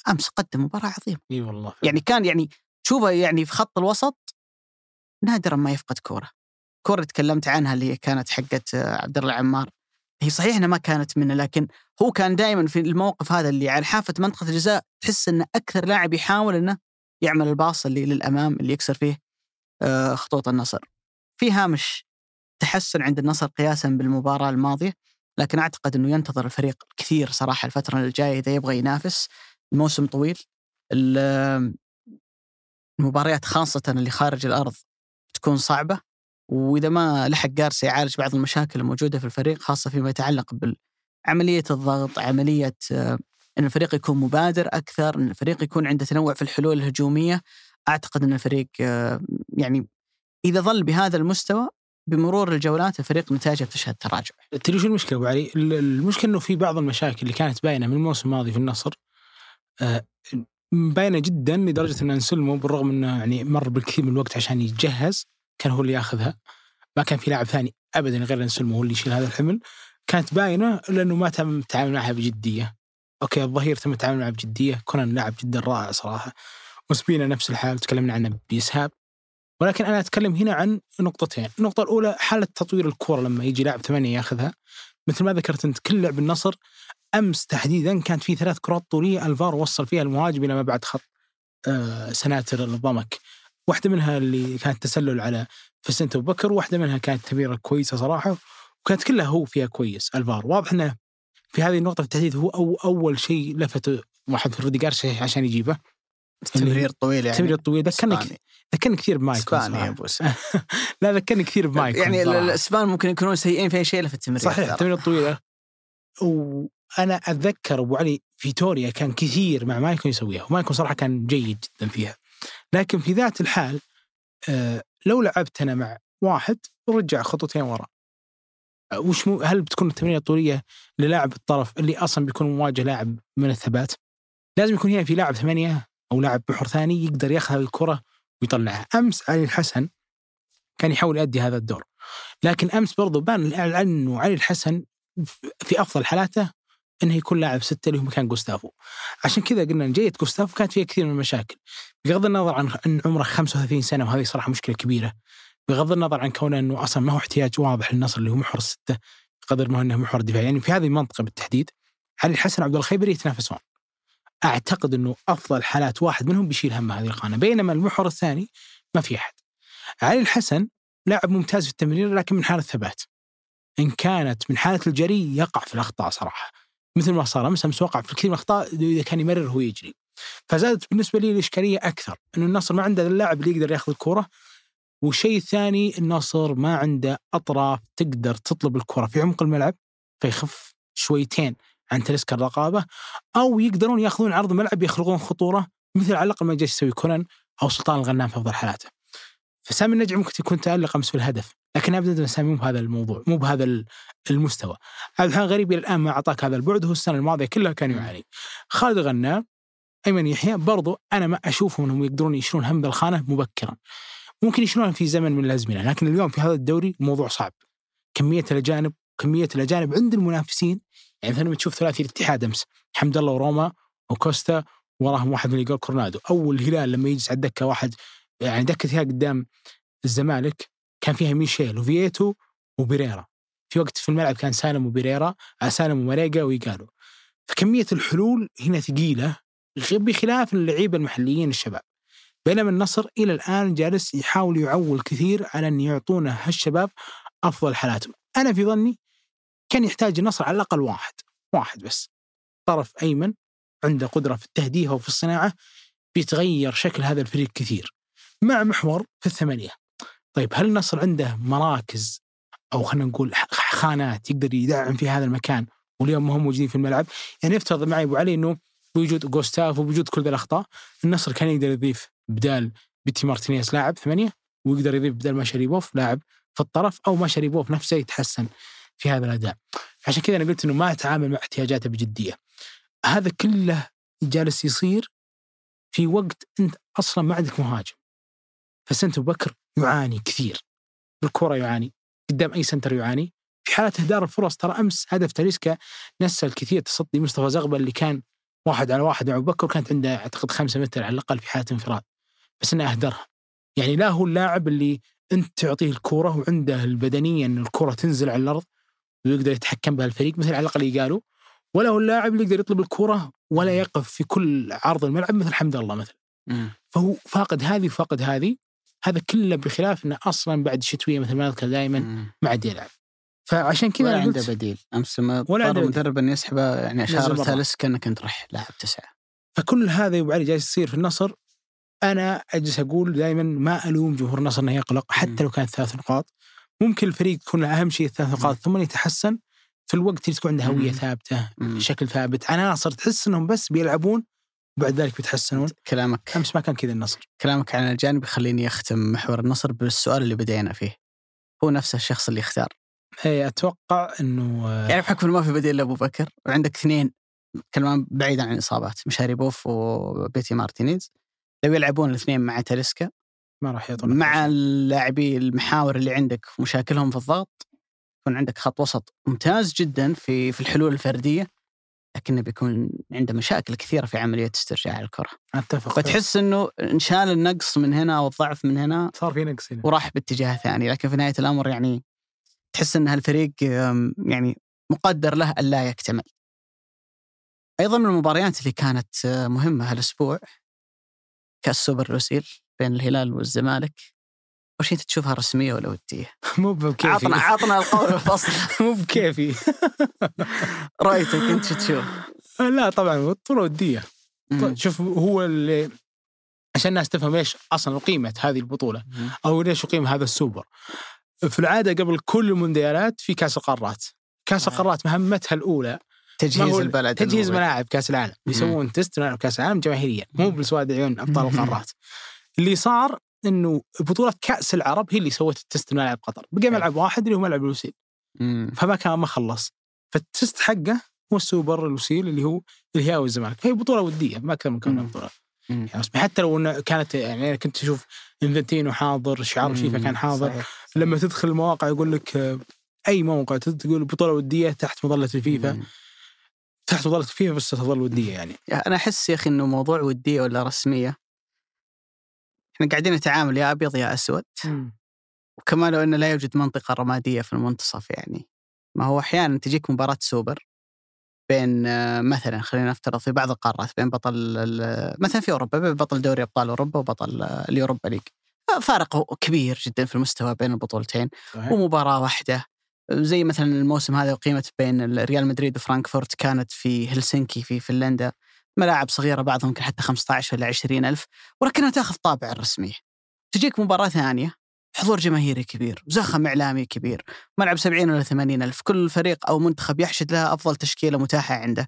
Speaker 2: أمس قدم مباراة عظيمة.
Speaker 3: إي والله.
Speaker 2: يعني كان يعني شوفه يعني في خط الوسط نادرا ما يفقد كورة. كورة تكلمت عنها اللي كانت حقت آه، عبد الله عمار هي صحيح إنها ما كانت منه لكن هو كان دائما في الموقف هذا اللي على حافة منطقة الجزاء تحس انه أكثر لاعب يحاول إنه يعمل الباص اللي للأمام اللي يكسر فيه آه، خطوط النصر. في هامش تحسن عند النصر قياسا بالمباراة الماضية لكن أعتقد إنه ينتظر الفريق كثير صراحة الفترة الجاية إذا يبغى ينافس. الموسم طويل ال- المباريات خاصة اللي خارج الأرض تكون صعبة وإذا ما لحق جارسيا يعالج بعض المشاكل الموجودة في الفريق خاصة فيما يتعلق بعمليه الضغط عملية إن الفريق يكون مبادر أكثر إن الفريق يكون عنده تنوع في الحلول الهجومية أعتقد إن الفريق يعني إذا ظل بهذا المستوى بمرور الجولات الفريق نتائجه بتشهد تراجع.
Speaker 3: تدري شو المشكلة أبو علي؟ ال- المشكلة إنه في بعض المشاكل اللي كانت باينة من الموسم الماضي في النصر آه، باينة جدا لدرجة إن أنسلمو بالرغم إنه يعني مر بالكثير من الوقت عشان يتجهز كان هو اللي ياخذها. ما كان في لاعب ثاني ابدا غير أنسلمو هو اللي يشيل هذا الحمل. كانت باينة لأنه ما تم التعامل معها بجدية. أوكي الظهير تم التعامل معه بجدية. كونان لاعب جدا رائع صراحة. وسبينا نفس الحال تكلمنا عنه بيسهاب ولكن أنا أتكلم هنا عن نقطتين، النقطة الأولى حالة تطوير الكرة لما يجي لاعب ثمانية ياخذها. مثل ما ذكرت أنت كل لعب النصر أمس تحديدا كانت في ثلاث كرات طولية ألفار وصل فيها المهاجم إلى ما بعد خط آه سناتر الضمك. واحدة منها اللي كانت تسلل على فسنت ابو بكر، واحدة منها كانت تمريرة كويسة صراحة وكانت كلها هو فيها كويس ألفار، واضح إنه في هذه النقطة بالتحديد هو أو أول شيء لفت واحد في رودي جارسيا عشان يجيبه.
Speaker 2: التمرير طويل يعني.
Speaker 3: التمرير الطويل ذكرني. ذكرني كثير بمايكون
Speaker 2: إسباني يا. أبو
Speaker 3: لا ذكرني كثير بمايكون
Speaker 2: يعني. الإسبان ممكن يكونون سيئين في أي شيء إلا في التمرير
Speaker 3: صحيح. التمرير الطويلة وأنا أتذكر أبو علي فيتوريا كان كثير مع مايكون يسويها ومايكون صراحة كان جيد جدا فيها. لكن في ذات الحال آه لو لعبت أنا مع واحد ورجع خطوتين ورا. آه، وش مو هل بتكون التمريرة الطولية للاعب الطرف اللي أصلا بيكون مواجه لاعب من الثبات؟ لازم يكون هنا في لاعب ثمانية أو لاعب محور ثاني يقدر ياخذ الكرة ويطلعها. أمس علي الحسن كان يحاول يؤدي هذا الدور. لكن أمس برضو بان إنه علي الحسن في أفضل حالاته إنه يكون لاعب ستة اللي هو مكان جوستافو. عشان كذا قلنا إن جيد جوستافو كانت فيها كثير من المشاكل. بغض النظر عن ان عمره 35 سنة وهذه صراحة مشكلة كبيرة. بغض النظر عن كونه إنه أصلا ما هو احتياج واضح للنصر اللي هو محور السته بقدر ما إنه محور دفاع يعني في هذه المنطقة بالتحديد علي الحسن وعبد الخيبري يتنافسون. أعتقد إنه أفضل حالات واحد منهم بيشيل هم هذه القائمه بينما المحور الثاني ما في أحد. علي الحسن لاعب ممتاز في التمرير لكن من حالة ثبات إن كانت من حالة الجري يقع في الأخطاء صراحة. مثل ما صار أمس أمس وقع في كثير من الأخطاء إذا كان يمرر هو يجري. فزادت بالنسبة لي الإشكالية أكثر إنه النصر ما عنده اللاعب اللي يقدر ياخذ الكرة. والشيء الثاني النصر ما عنده أطراف تقدر تطلب الكرة في عمق الملعب فيخف شويتين. عن تلسكا الرقابة أو يقدرون يأخذون عرض الملعب يخلقون خطورة مثل على الأقل ما جالس يسوي كونان أو سلطان الغنام في أفضل حالاته. فسامي النجم ممكن يكون تألق أمس في الهدف لكن ابدا سامي مو بهذا الموضوع مو بهذا ال- المستوى. عبد الحان غريب إلى الآن ما أعطاك هذا البعد هو السنة الماضية كلها كان يعاني. خالد غنام أيمن يحيى برضو أنا ما أشوفهم إنهم يقدرون يشيلون هم بالخانة مبكرا. ممكن يشيلونها في زمن من الأزمنة لكن اليوم في هذا الدوري الموضوع صعب. كمية الأجانب كمية الأجانب عند المنافسين يعني مثلا تشوف ثلاثي الاتحاد أمس حمد الله وروما وكوستا وراهم واحد من قال كورنادو. أو الهلال لما يجلس على الدكة واحد يعني دكة فيها قدام الزمالك كان فيها ميشيل وفييتو وبيريرا. في وقت في الملعب كان سالم وبيريرا آه، سالم وماريجا ويقالوا. فكمية الحلول هنا ثقيلة بخلاف اللعيبة المحليين الشباب. بينما النصر إلى الآن جالس يحاول يعول كثير على أن يعطونا هالشباب أفضل حالاتهم. أنا في ظني كان يحتاج النصر على الأقل واحد واحد بس. طرف أيمن عنده قدرة في التهديه وفي الصناعة بيتغير شكل هذا الفريق كثير. مع محور في الثمانية. طيب هل النصر عنده مراكز أو خلينا نقول خانات يقدر يدعم في هذا المكان واليوم ما هم موجودين في الملعب؟ يعني افترض معي أبو علي إنه بوجود جوستافو وبوجود كل ذي الأخطاء النصر كان يقدر يضيف بدال بيتي مارتينيز لاعب ثمانية ويقدر يضيف بدال ماشاريبوف لاعب في الطرف أو ماشاريبوف نفسه يتحسن. في هذا الأداء. عشان كذا أنا قلت إنه ما يتعامل مع احتياجاته بجدية. هذا كله جالس يصير في وقت أنت أصلا ما عندك مهاجم. فسنت بكر يعاني كثير. بالكره يعاني قدام أي سنتر يعاني. في حالة إهدار الفرص ترى أمس هدف تاليسكا نسل كثير تصدي مصطفى زغبل اللي كان واحد على واحد مع أبو بكر وكانت عنده أعتقد خمسة متر على الأقل في حالة انفراد. بس إنه أهدرها. يعني لا هو اللاعب اللي أنت تعطيه الكورة وعنده البدنية إن الكورة تنزل على الأرض ويقدر يتحكم بها الفريق مثل على الأقل قالوا ولا هو اللاعب اللي يقدر يطلب الكوره ولا يقف في كل عرض الملعب مثل حمد الله مثلا. فهو فاقد هذه وفاقد هذه هذا كله بخلاف إنه أصلا بعد الشتويه مثل ما نذكر دائما. ما عاد يلعب فعشان كذا
Speaker 2: ولا عنده بديل أمس ما
Speaker 3: ولا عنده
Speaker 2: اضطر. المدرب ان يسحبه يعني اشار. تالس كانك انت راح لاعب تسعة
Speaker 3: فكل هذا يا ابو علي جالس يصير في النصر أنا أجلس أقول دائما ما ألوم جمهور النصر إنه يقلق حتى. لو كانت ثلاث نقاط ممكن الفريق يكون أهم شيء الثلاث نقاط ثم يتحسن في الوقت اللي تكون عنده هوية.
Speaker 2: ثابتة.
Speaker 3: شكل ثابت. عناصر تحس إنهم بس بيلعبون وبعد ذلك بيتحسنون.
Speaker 2: كلامك.
Speaker 3: أمس ما كان كذا النصر.
Speaker 2: كلامك عن الجانب يخليني أختم محور النصر بالسؤال اللي بدينا فيه. هو نفس الشخص اللي اختار
Speaker 3: اي أتوقع إنه آه،
Speaker 2: يعني بحكم ما في بديل لأبو بكر وعندك اثنين كمان بعيدا عن الإصابات مشاري بوف وبيتي مارتينيز. لو يلعبون الاثنين مع تاليسكا
Speaker 3: ما راح يعطون
Speaker 2: مع اللاعبي المحاور اللي عندك ومشاكلهم في الضغط يكون عندك خط وسط ممتاز جدا في في الحلول الفردية لكنه بيكون عنده مشاكل كثيرة في عملية استرجاع الكرة.
Speaker 3: أتفق.
Speaker 2: فتحس إنه انشال النقص من هنا أو الضعف من هنا
Speaker 3: صار في نقص هنا.
Speaker 2: وراح باتجاه ثاني لكن في نهاية الأمر يعني تحس إن هالفريق يعني مقدر له الا يكتمل. أيضا من المباريات اللي كانت آه، مهمة هالأسبوع كأس سوبر لوسيل بين الهلال والزمالك أول شيء أنت تشوفها رسمية ولا ودية؟
Speaker 3: مو بكيفي
Speaker 2: عطنا عطنا القول الفصل
Speaker 3: مو بكيفي
Speaker 2: رأيتك أنت شو تشوف؟
Speaker 3: لا طبعا بطوله
Speaker 2: ودية.
Speaker 3: طيب شوف هو اللي عشان الناس تفهم إيش أصلا قيمة هذه
Speaker 2: البطولة.
Speaker 3: أو ليش يقيم هذا السوبر. في العادة قبل كل المونديالات في كأس القارات. كأس
Speaker 2: صحيح.
Speaker 3: القارات مهمتها الأولى
Speaker 2: تجهيز البلد
Speaker 3: تجهيز. ملاعب كأس العالم يسوون test ملاعب كأس العالم جماهيريا مو
Speaker 2: مم.
Speaker 3: لسواد عيون
Speaker 2: أبطال.
Speaker 3: القارات. اللي صار إنه بطولة كأس العرب هي اللي سوت ال test ملاعب قطر، بقى. ملعب واحد اللي هو ملعب لوسيل،
Speaker 2: مم.
Speaker 3: فما كان ما خلص. فال test حقه هو السوبر لوسيل اللي هو الهلال والزمالك، هي بطولة ودية ما أكثر من كونها.
Speaker 2: بطولة.
Speaker 3: يعني. حتى لو انه كانت يعني أنا كنت أشوف إنفنتينو حاضر شعار فيفا كان حاضر
Speaker 2: صحيح.
Speaker 3: لما تدخل المواقع يقول لك أي موقع تقول بطولة ودية تحت مظلة الفيفا
Speaker 2: مم.
Speaker 3: تحت مظلة الفيفا بس تظل ودية يعني
Speaker 2: أنا أحس يا أخي إنه موضوع ودية ولا رسمية إحنا قاعدين نتعامل يا أبيض يا أسود. وكما لو إنه لا يوجد منطقة رمادية في المنتصف يعني. ما هو أحيانا تجيك مباراة سوبر بين آه، مثلا خلينا نفترض في بعض القارات بين بطل مثلا في أوروبا بين بطل دوري أبطال أوروبا وبطل آه، ال Europa League. آه، فارق كبير جدا في المستوى بين البطولتين
Speaker 3: صحيح.
Speaker 2: ومباراة واحدة. زي مثلا الموسم هذا أقيمت بين ريال مدريد وفرانكفورت كانت في هلسنكي في فنلندا. ملاعب صغيرة بعضهم يمكن حتى 15 ولا 20 ألف ولكنها تأخذ طابع الرسمية تجيك مباراة ثانية حضور جماهيري كبير زخم إعلامي كبير ملعب 70 ولا 80 ألف كل فريق أو منتخب يحشد لها أفضل تشكيلة متاحة عنده.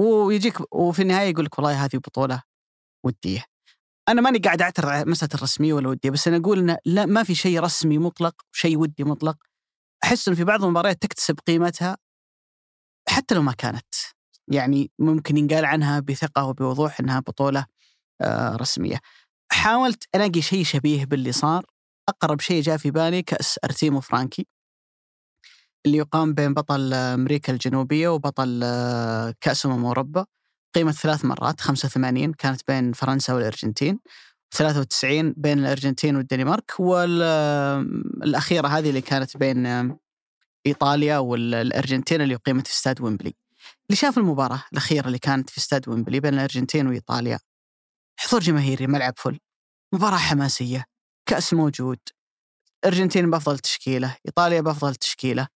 Speaker 2: ويجيك وفي النهاية يقول لك والله هذه بطولة ودية. أنا ماني قاعد أعترض على مسألة الرسمية ولا ودية بس أنا أقول انه لا ما في شيء رسمي مطلق وشيء ودي مطلق. أحس انه في بعض المباريات تكتسب قيمتها حتى لو ما كانت. يعني ممكن ينقال عنها بثقة وبوضوح إنها بطولة آه، رسمية. حاولت ألاقي شيء شبيه باللي صار. أقرب شيء جاء في بالي كأس أرتيمو فرانكي اللي يقام بين بطل آه، أمريكا الجنوبية وبطل آه، كأس أمم أوروبا. قيمة ثلاث مرات 85 كانت بين فرنسا والأرجنتين. 93 بين الأرجنتين والدنمارك. والأخيرة هذه اللي كانت بين إيطاليا والأرجنتين اللي أقيمت في استاد ويمبلي. اللي شاف المباراة الأخيرة اللي كانت في استاد ويمبلي بين الأرجنتين وإيطاليا. حضور جماهيري ملعب فل مباراة حماسية كأس موجود الأرجنتين بأفضل تشكيلة إيطاليا بأفضل تشكيلة.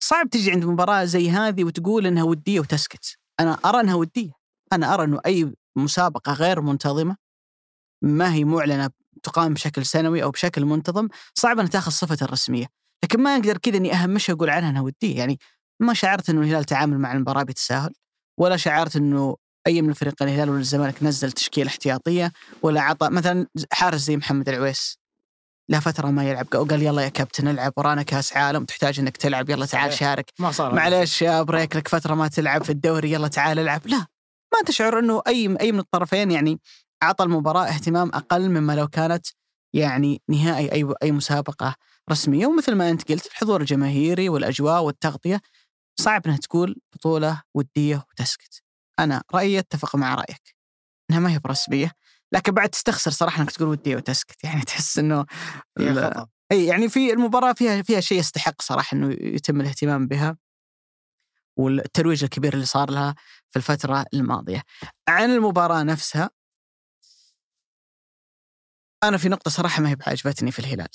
Speaker 2: صعب تجي عند مباراة زي هذه وتقول إنها ودية وتسكت. أنا أرى أنها ودية. أنا أرى أنه أي مسابقة غير منتظمة ما هي معلنة تقام بشكل سنوي أو بشكل منتظم صعب أن تاخذ صفة الرسمية. لكن ما أقدر كذا أني أهمشها وأقول عنها أنها ودية. يعني ما شعرت أنه الهلال تعامل مع المباراة بتساهل ولا شعرت أنه أي من الفريقين الهلال ولا الزمالك نزل تشكيلة احتياطية ولا عطى مثلا حارس زي محمد العويس له فترة ما يلعب وقال يلا يا كابتن العب ورانا كأس عالم تحتاج إنك تلعب يلا تعال. شارك.
Speaker 3: ما صار
Speaker 2: معليش يا بريك لك فترة ما تلعب في الدوري يلا تعال العب. لا ما تشعر إنه أي أي من الطرفين يعني اعطى المباراة اهتمام أقل مما لو كانت يعني نهائي أي أي مسابقة رسمية. ومثل ما أنت قلت الحضور الجماهيري والأجواء والتغطية صعب إنها تقول بطولة ودية وتسكت. أنا رأيي أتفق مع رأيك إنها ما هي برسمية لكن بعد تستخسر صراحة إنك تقول ودي وتسكت يعني تحس
Speaker 3: إنه.
Speaker 2: إي يعني في المباراة فيها فيها شيء يستحق صراحة إنه يتم الاهتمام بها والترويج الكبير اللي صار لها في الفترة الماضية. عن المباراة نفسها أنا في نقطة صراحة ما هي بعجبتني في الهلال.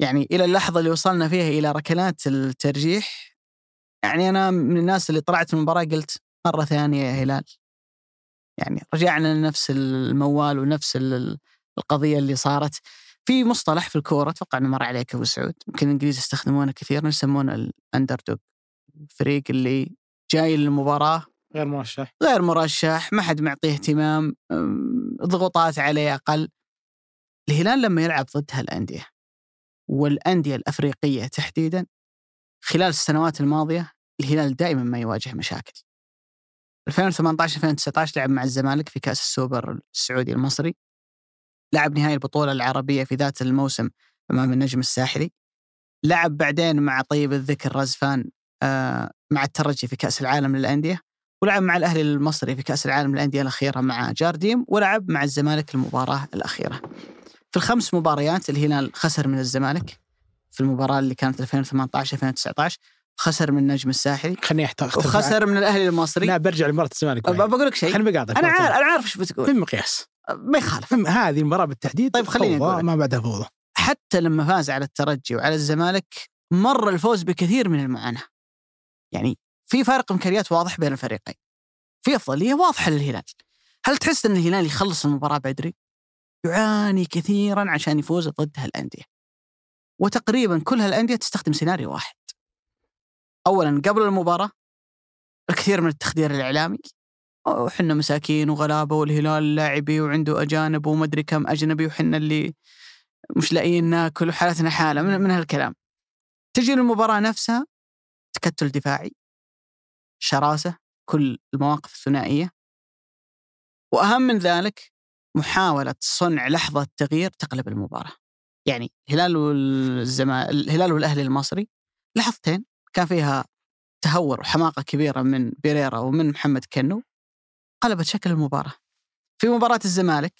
Speaker 2: يعني إلى اللحظة اللي وصلنا فيها إلى ركلات الترجيح يعني أنا من الناس اللي طلعت من المباراة قلت مرة ثانية يا هلال. يعني رجعنا لنفس الموال ونفس ال- القضية اللي صارت. في مصطلح في الكورة أتوقع إنه مر عليك أبو سعود يمكن الإنجليز يستخدمونه كثيرا يسمونه ال underdog الفريق اللي جاي للمباراة
Speaker 3: غير مرشح
Speaker 2: غير مرشح ما حد معطيه اهتمام ضغوطات عليه أقل الهلال لما يلعب ضد هالأندية والأندية الأفريقية تحديدا خلال السنوات الماضية الهلال دائما ما يواجه مشاكل. 2018 2019 لعب مع الزمالك في كأس السوبر السعودي المصري. لعب نهائي البطولة العربية في ذات الموسم أمام النجم الساحلي. لعب بعدين مع طيب الذكر رزفان آه، مع الترجي في كأس العالم للأندية. ولعب مع الأهلي المصري في كأس العالم للأندية الأخيرة مع جارديم. ولعب مع الزمالك المباراة الأخيرة. في الخمس مباريات الهلال خسر من الزمالك في المباراة اللي كانت 2018 2019 خسر من النجم الساحلي
Speaker 3: خليني احتاج
Speaker 2: وخسر من الأهلي المصري
Speaker 3: لا برجع لمباراة الزمالك
Speaker 2: بقول لك شيء
Speaker 3: خليني بقاطعك أنا
Speaker 2: عارف. أنا عارف إيش بتقول
Speaker 3: في مقياس
Speaker 2: ما يخالف
Speaker 3: هذه المباراة بالتحديد
Speaker 2: طيب خليني لك.
Speaker 3: ما بعدها فوضى
Speaker 2: حتى لما فاز على الترجي وعلى الزمالك مر الفوز بكثير من المعاناة. يعني في فرق إمكانيات واضح بين الفريقين. في أفضلية واضحة للهلال. هل تحس إن الهلال يخلص المباراة بدري؟ يعاني كثيرا عشان يفوز ضد هالأندية. وتقريبا كل هالأندية تستخدم سيناريو واحد. اولا قبل المباراة الكثير من التخدير الإعلامي وحنا مساكين وغلابة والهلال لاعبي وعنده أجانب ومدري كم أجنبي وحنا اللي مش لاقيين ناكل وحالتنا حالة من, من هالكلام. تجي المباراه نفسها تكتل دفاعي شراسة كل المواقف الثنائية وأهم من ذلك محاولة صنع لحظة تغيير تقلب المباراة. يعني الهلال والزما الهلال والأهلي المصري لحظتين كان فيها تهور وحماقة كبيرة من بيريرا ومن محمد كنو قلبت شكل المباراة. في مباراة الزمالك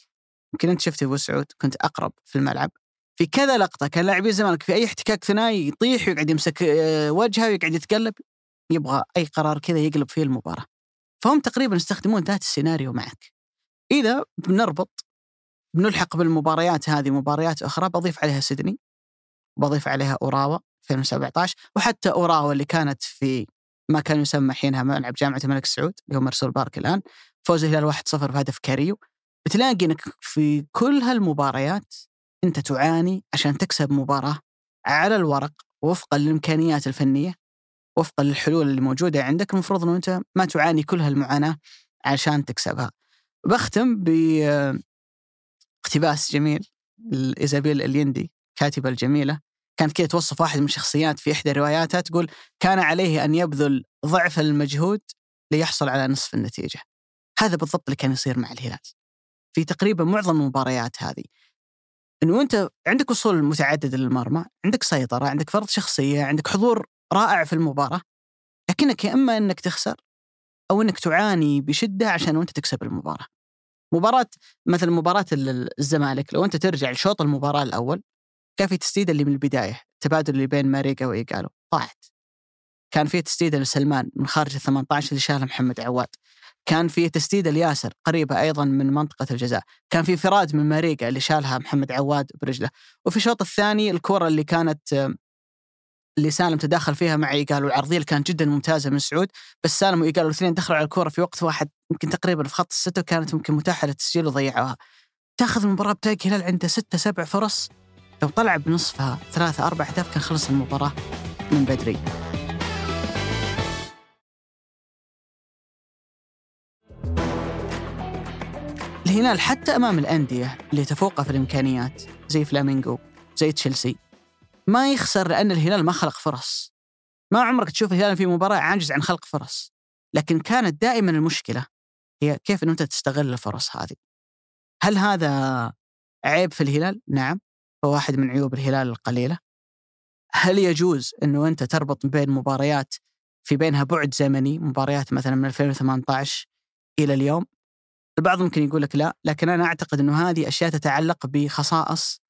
Speaker 2: يمكن أنت شفت أبو سعود كنت أقرب في الملعب في كذا لقطة كان لاعبي الزمالك في أي احتكاك ثنائي يطيح ويقعد يمسك آه، وجهه ويقعد يتقلب يبغى أي قرار كذا يقلب فيه المباراة. فهم تقريبا يستخدمون ذات السيناريو معك. إذا بنربط بنلحق بالمباريات هذه مباريات أخرى بضيف عليها سيدني بضيف عليها أوراوا 2017 وحتى أوراوا اللي كانت في ما كان يسمى حينها ملعب جامعة الملك سعود اللي هو مرسول بارك الآن فوز الهلال 1-0 بهدف كاريو بتلاقي إنك في كل هالمباريات أنت تعاني عشان تكسب مباراة على الورق وفقا للإمكانيات الفنية وفقا للحلول اللي موجودة عندك المفروض إنه أنت ما تعاني كل هالمعاناة عشان تكسبها. بختم ب اقتباس جميل ايزابيل اليندي كاتبة الجميلة كانت كذا توصف واحد من الشخصيات في إحدى رواياتها تقول كان عليه أن يبذل ضعف المجهود ليحصل على نصف النتيجة. هذا بالضبط اللي كان يصير مع الهلال. في تقريبا معظم المباريات هذه انه انت عندك وصول متعدد للمرمى، عندك سيطرة، عندك فرض شخصية، عندك حضور رائع في المباراة لكنك يا إما إنك تخسر أو إنك تعاني بشدة عشان وأنت تكسب المباراة. مباراة مثل مباراة ال- الزمالك لو أنت ترجع لشوط المباراة الأول كان في تسديده اللي من البداية التبادل اللي بين ماريجا وايجالو ضاعت. كان في تسديده لسلمان من خارج ال 18 اللي شالها محمد عواد. كان في تسديده لياسر قريبة أيضا من منطقة الجزاء، كان في فراد من ماريجا اللي شالها محمد عواد برجله، وفي الشوط الثاني الكرة اللي كانت اللي سالم تداخل فيها مع ايجالو العرضية اللي كانت جدا ممتازة من سعود بس سالم وايجالو الاثنين دخلوا على الكره في وقت واحد يمكن تقريبا في خط الستة وكانت ممكن متاحة للتسجيل وضيعوها. تاخذ المباراه بتلاقي الهلال عنده ستة سبع فرص لو طلع بنصفها ثلاثة أربع أهداف كان خلص المباراة من بدري. الهلال حتى أمام الأندية اللي تفوقه في الإمكانيات زي فلامينغو زي تشيلسي ما يخسر لأن الهلال ما خلق فرص. ما عمرك تشوف الهلال في مباراة عاجز عن خلق فرص. لكن كانت دائما المشكلة هي كيف إنه أنت تستغل الفرص هذه. هل هذا عيب في الهلال؟ نعم. هو واحد من عيوب الهلال القليلة. هل يجوز إنه أنت تربط بين مباريات في بينها بعد زمني، مباريات مثلا من 2018 إلى اليوم؟ البعض ممكن يقول لك لا لكن أنا أعتقد إنه هذه أشياء تتعلق بخصائص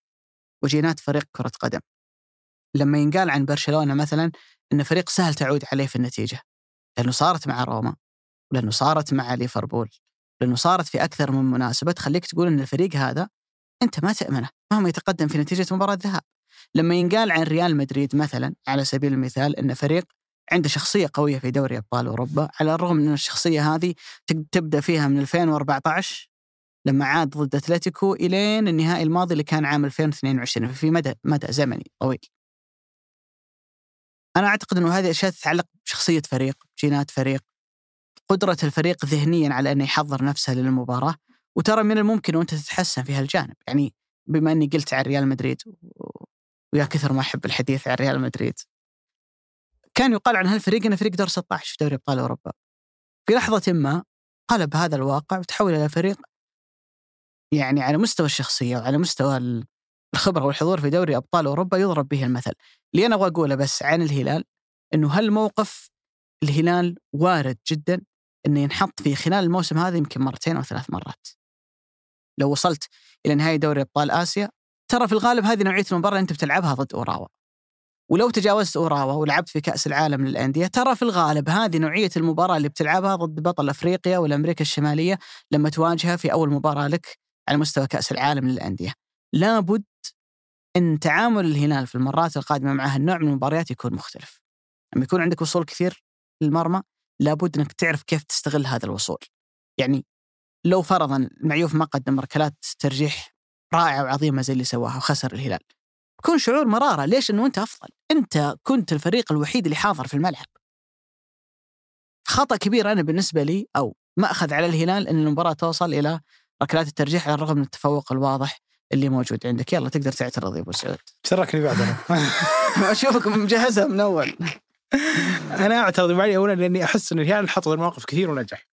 Speaker 2: وجينات فريق كرة قدم لما ينقال عن برشلونة مثلا ان فريق سهل تعود عليه في النتيجة لأنه صارت مع روما لأنه صارت مع ليفربول لأنه صارت في أكثر من مناسبة تخليك تقول إن الفريق هذا أنت ما تأمنه مهما يتقدم في نتيجة مباراة ذهاب لما ينقال عن ريال مدريد مثلا على سبيل المثال إن فريق عنده شخصية قوية في دوري أبطال أوروبا على الرغم من إن الشخصية هذه تب- تبدأ فيها من 2014 لما عاد ضد أتلتيكو إلين النهائي الماضي اللي كان عام 2022 في مدى مدى زمني طويل. أنا أعتقد إنه هذه أشياء تتعلق بشخصية فريق، جينات فريق، قدرة الفريق ذهنيا على انه يحضر نفسه للمباراة، وترى من الممكن وأنت تتحسن في هالجانب، يعني بما إني قلت عن ريال مدريد ويا كثر ما أحب الحديث عن ريال مدريد. كان يقال عن هالفريق إنه فريق دور 16 في دوري أبطال أوروبا. في لحظة ما قلب هذا الواقع وتحول إلى فريق يعني على مستوى الشخصية وعلى مستوى الخبرة والحضور في دوري أبطال أوروبا يضرب به المثل. اللي أنا أبغى أقوله بس عن الهلال إنه هالموقف الهلال وارد جدا إنه ينحط فيه خلال الموسم هذا يمكن مرتين أو ثلاث مرات. لو وصلت إلى نهائي دوري أبطال آسيا ترى في الغالب هذه نوعية المباراة اللي أنت بتلعبها ضد أوراوا. ولو تجاوزت أوراوا ولعبت في كأس العالم للأندية ترى في الغالب هذه نوعية المباراة اللي بتلعبها ضد بطل أفريقيا ولا أمريكا الشمالية لما تواجهها في أول مباراة لك على مستوى كأس العالم للأندية. لابد إن تعامل الهلال في المرات القادمة مع هالنوع من المباريات يكون مختلف. لما يكون عندك وصول كثير للمرمى لابد إنك تعرف كيف تستغل هذا الوصول. يعني لو فرضا المعيوف ما قدم ركلات ترجيح رائعة وعظيمة زي اللي سواها وخسر الهلال. يكون شعور مرارة، ليش؟ إنه أنت أفضل، أنت كنت الفريق الوحيد اللي حاضر في الملعب. خطأ كبير أنا بالنسبة لي أو ماخذ على الهلال إن المباراة توصل إلى ركلات الترجيح على الرغم من التفوق الواضح اللي موجود عندك، يلا تقدر تعترض يا أبو سعود.
Speaker 3: تراك اللي بعده
Speaker 2: أشوفك مجهزها من أول.
Speaker 3: أنا أعترض معي اولا لأني أحس ان الهلال حط المواقف كثير ونجح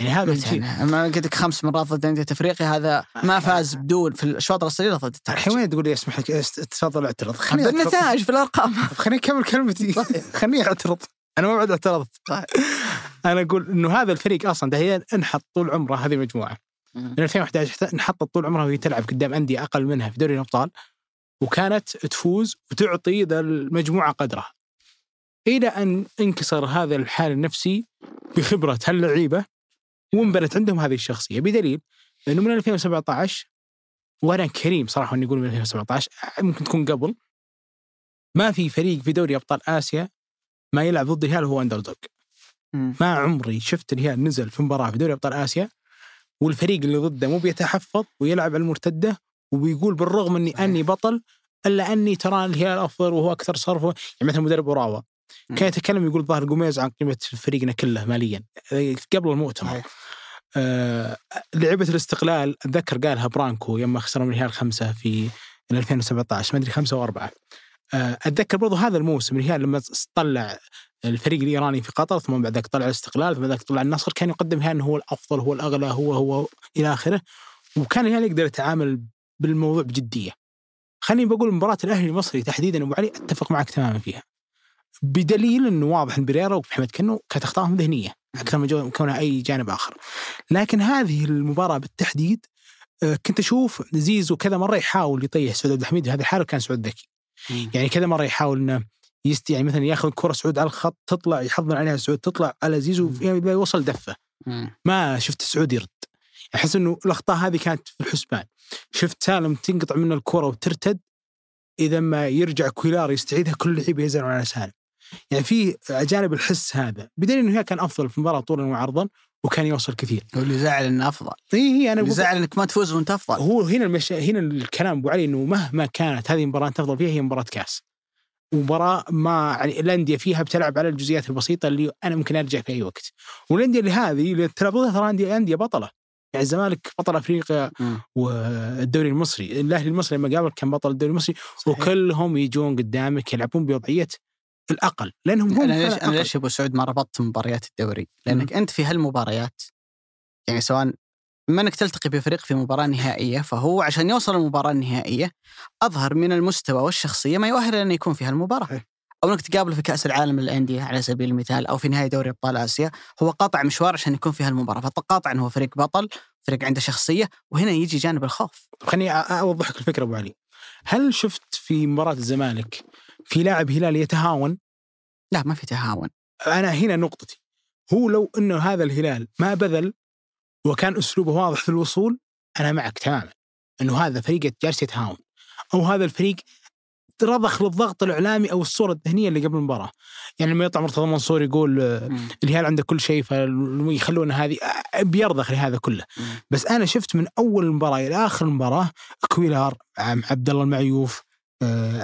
Speaker 3: يعني هذا الشيء
Speaker 2: يعني ما قلت لك خمس مرات ضد انديه افريقيا هذا ما فاز بدون في الاشواط الاصليه ضد
Speaker 3: الحين
Speaker 2: الترجي.
Speaker 3: وين تقول لي اسمح لك تفضل اعترض خليني.
Speaker 2: بالنتائج في الأرقام.
Speaker 3: خليني أكمل كلمتي
Speaker 2: طيب.
Speaker 3: خليني أعترض أنا ما بعد اعترضت
Speaker 2: طيب.
Speaker 3: أنا أقول إنه هذا الفريق أصلا ده هي انحط طول عمره هذه المجموعه من 2011 انحطت طول عمرها وهي تلعب قدام أندية أقل منها في دوري الأبطال وكانت تفوز وتعطي ذا المجموعة قدرها. إلى أن انكسر هذا الحال النفسي بخبرة هاللعيبة وانبنت عندهم هذه الشخصية بدليل أنه من 2017 وأنا كريم صراحة إني أقول من 2017 ممكن تكون قبل ما في فريق في دوري أبطال آسيا ما يلعب ضد الهلال وهو اندر دوغ. ما عمري شفت الهلال نزل في مباراة في دوري أبطال آسيا والفريق اللي ضده مو بيتحفظ ويلعب على المرتدة وبيقول بالرغم
Speaker 2: إني.
Speaker 3: أني بطل إلا أني ترى الهلال أفضل وهو أكثر صرف يعني مثلا مدرب
Speaker 2: أوراوا.
Speaker 3: كان يتكلم يقول ظاهر قميز عن قيمة فريقنا كله ماليا قبل المؤتمر. آه لعبة الاستقلال أتذكر قالها برانكو يوم خسروا من الهلال خمسة في 2017 ما أدري خمسة وأربعة أتذكر برضو هذا الموسم الهلال لما طلع الفريق الإيراني في قطر ثم بعد ذلك طلع الاستقلال ثم بعد ذلك طلع النصر كان يقدم الهلال هو الأفضل هو الأغلى هو هو إلى آخره وكان الهلال يقدر يتعامل بالموضوع بجدية. خليني بقول مباراة الأهلي المصري تحديدا أبو علي أتفق معك تماما فيها. بدليل إنه واضح إن بريرا ومحمد كنو كانت أخطائهم ذهنيه أكثر من كونها أي جانب آخر. لكن هذه المباراة بالتحديد آه، كنت أشوف زيزو كذا مرة يحاول يطيح سعود عبد الحميد في هذه الحاله كان سعود ذكي.
Speaker 2: مم.
Speaker 3: يعني كذا مرة يحاول إنه يست يعني مثلا ياخذ كرة سعود على الخط تطلع يحضن عليها سعود تطلع على زيزو. يعني يوصل دفه.
Speaker 2: مم.
Speaker 3: ما شفت سعود يرد. أحس إنه الاخطاء هذه كانت في الحسبان. شفت سالم تنقطع منه الكرة وترتد. إذا ما يرجع كويلار يستعيدها كل لعيب يزعل على سالم. يعني في جانب الحس هذا. بدليل إنه هي كان أفضل في المباراه طولا وعرضا. وكان يوصل كثير.
Speaker 2: واللي زعل إنه أفضل.
Speaker 3: إي هي أنا
Speaker 2: اللي زعل إنك ما تفوز وأنت أفضل.
Speaker 3: هو هنا المش... هنا الكلام أبو علي إنه مهما كانت هذه المباراة تفضل فيها هي مباراة كاس. مباراة ما يعني الأندية فيها بتلعب على الجزئيات البسيطة اللي أنا ممكن أرجع في أي وقت. والأندية اللي هذه اللي تلعب ضدها ترى انديه أندية بطلة. يعني الزمالك بطل
Speaker 2: أفريقيا.
Speaker 3: والدوري المصري. الأهلي المصري لما قابل كان بطل الدوري المصري.
Speaker 2: صحيح.
Speaker 3: وكلهم يجون قدامك يلعبون بوضعية الاقل لأنهم هم
Speaker 2: أنا ليش
Speaker 3: أنا.
Speaker 2: ليش أبو سعود ما ربطت مباريات الدوري؟ لأنك أنت في هالمباريات يعني سواء بما أنك تلتقي بفريق في مباراة نهائية فهو عشان يوصل المباراه النهائية أظهر من المستوى والشخصية ما يؤهل انه يكون في هالمباراة.
Speaker 3: صحيح.
Speaker 2: أو أنك تقابله في كأس العالم للأندية على سبيل المثال أو في نهايه دوري أبطال آسيا هو قاطع مشوار عشان يكون في هالمباراة فقاطع إنه هو فريق بطل فريق عنده شخصية وهنا يجي جانب الخوف
Speaker 3: خليني اوضح لك الفكرة أبو علي هل شفت في مباراة الزمالك في لاعب هلال يتهاون؟
Speaker 2: لا ما في تهاون.
Speaker 3: أنا هنا نقطتي. هو لو انه هذا الهلال ما بذل وكان أسلوبه واضح في الوصول أنا معك تماما. انه هذا فريق جالس يتهاون أو هذا الفريق رضخ للضغط الإعلامي أو الصورة الذهنية اللي قبل المباراة. يعني لما يطلع مرتضى منصور يقول. الهلال عنده كل شيء فيخلون هذه بيرضخ لهذا كله.
Speaker 2: مم.
Speaker 3: بس أنا شفت من أول المباراة إلى آخر المباراة كويلار عبد الله المعيوف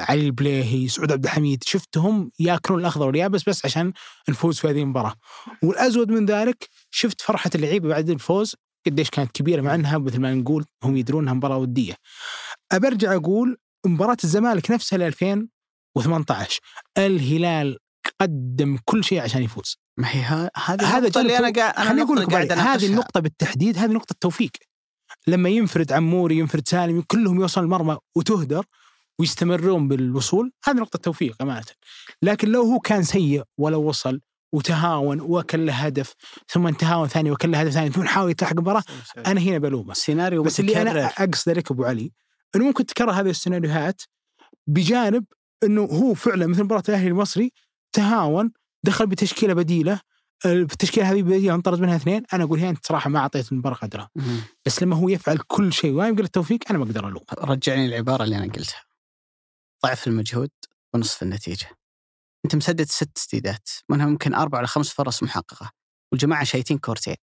Speaker 3: علي البليهي سعود عبد الحميد شفتهم ياكلون الأخضر واليابس بس عشان نفوز في هذه المباراة. والأزود من ذلك شفت فرحة اللعيبة بعد الفوز قديش كانت كبيرة مع إنها مثل ما نقول هم يدرون انها مباراة ودية. أبرجع أقول مباراة الزمالك نفسها ل 2018 الهلال قدم كل شيء عشان يفوز.
Speaker 2: ما هي
Speaker 3: هذا
Speaker 2: النقطة اللي أنا قاعد أنا
Speaker 3: أقول هذه. النقطة بالتحديد هذه نقطة توفيق. لما ينفرد عموري ينفرد سالم كلهم يوصل المرمى وتهدر ويستمرون بالوصول هذه نقطة توفيق أمانة. لكن لو هو كان سيء ولو وصل وتهاون وكل له هدف ثم تهاون ثاني وكل له هدف ثاني ثم حاول يتلحق المباراة أنا هنا بلومه.
Speaker 2: سيناريو
Speaker 3: بس اللي أنا أقصد لك أبو علي أنه ممكن تكرر هذه السيناريوهات بجانب أنه هو فعلا مثل مباراة الأهلي المصري تهاون دخل بتشكيلة بديلة التشكيلة هذه بديلة انطرد منها اثنين أنا أقول هنا أنت صراحة ما أعطيت المباراة قدرها. بس لما هو يفعل كل شيء وما يبقى له التوفيق أنا ما أقدر الوم
Speaker 2: رجعني العبارة اللي أنا قلتها. ضعف المجهود ونصف النتيجة. أنت مسدد ست تسديدات منها ممكن أربع ولا خمس فرص محققة والجماعة شايتين كورتين.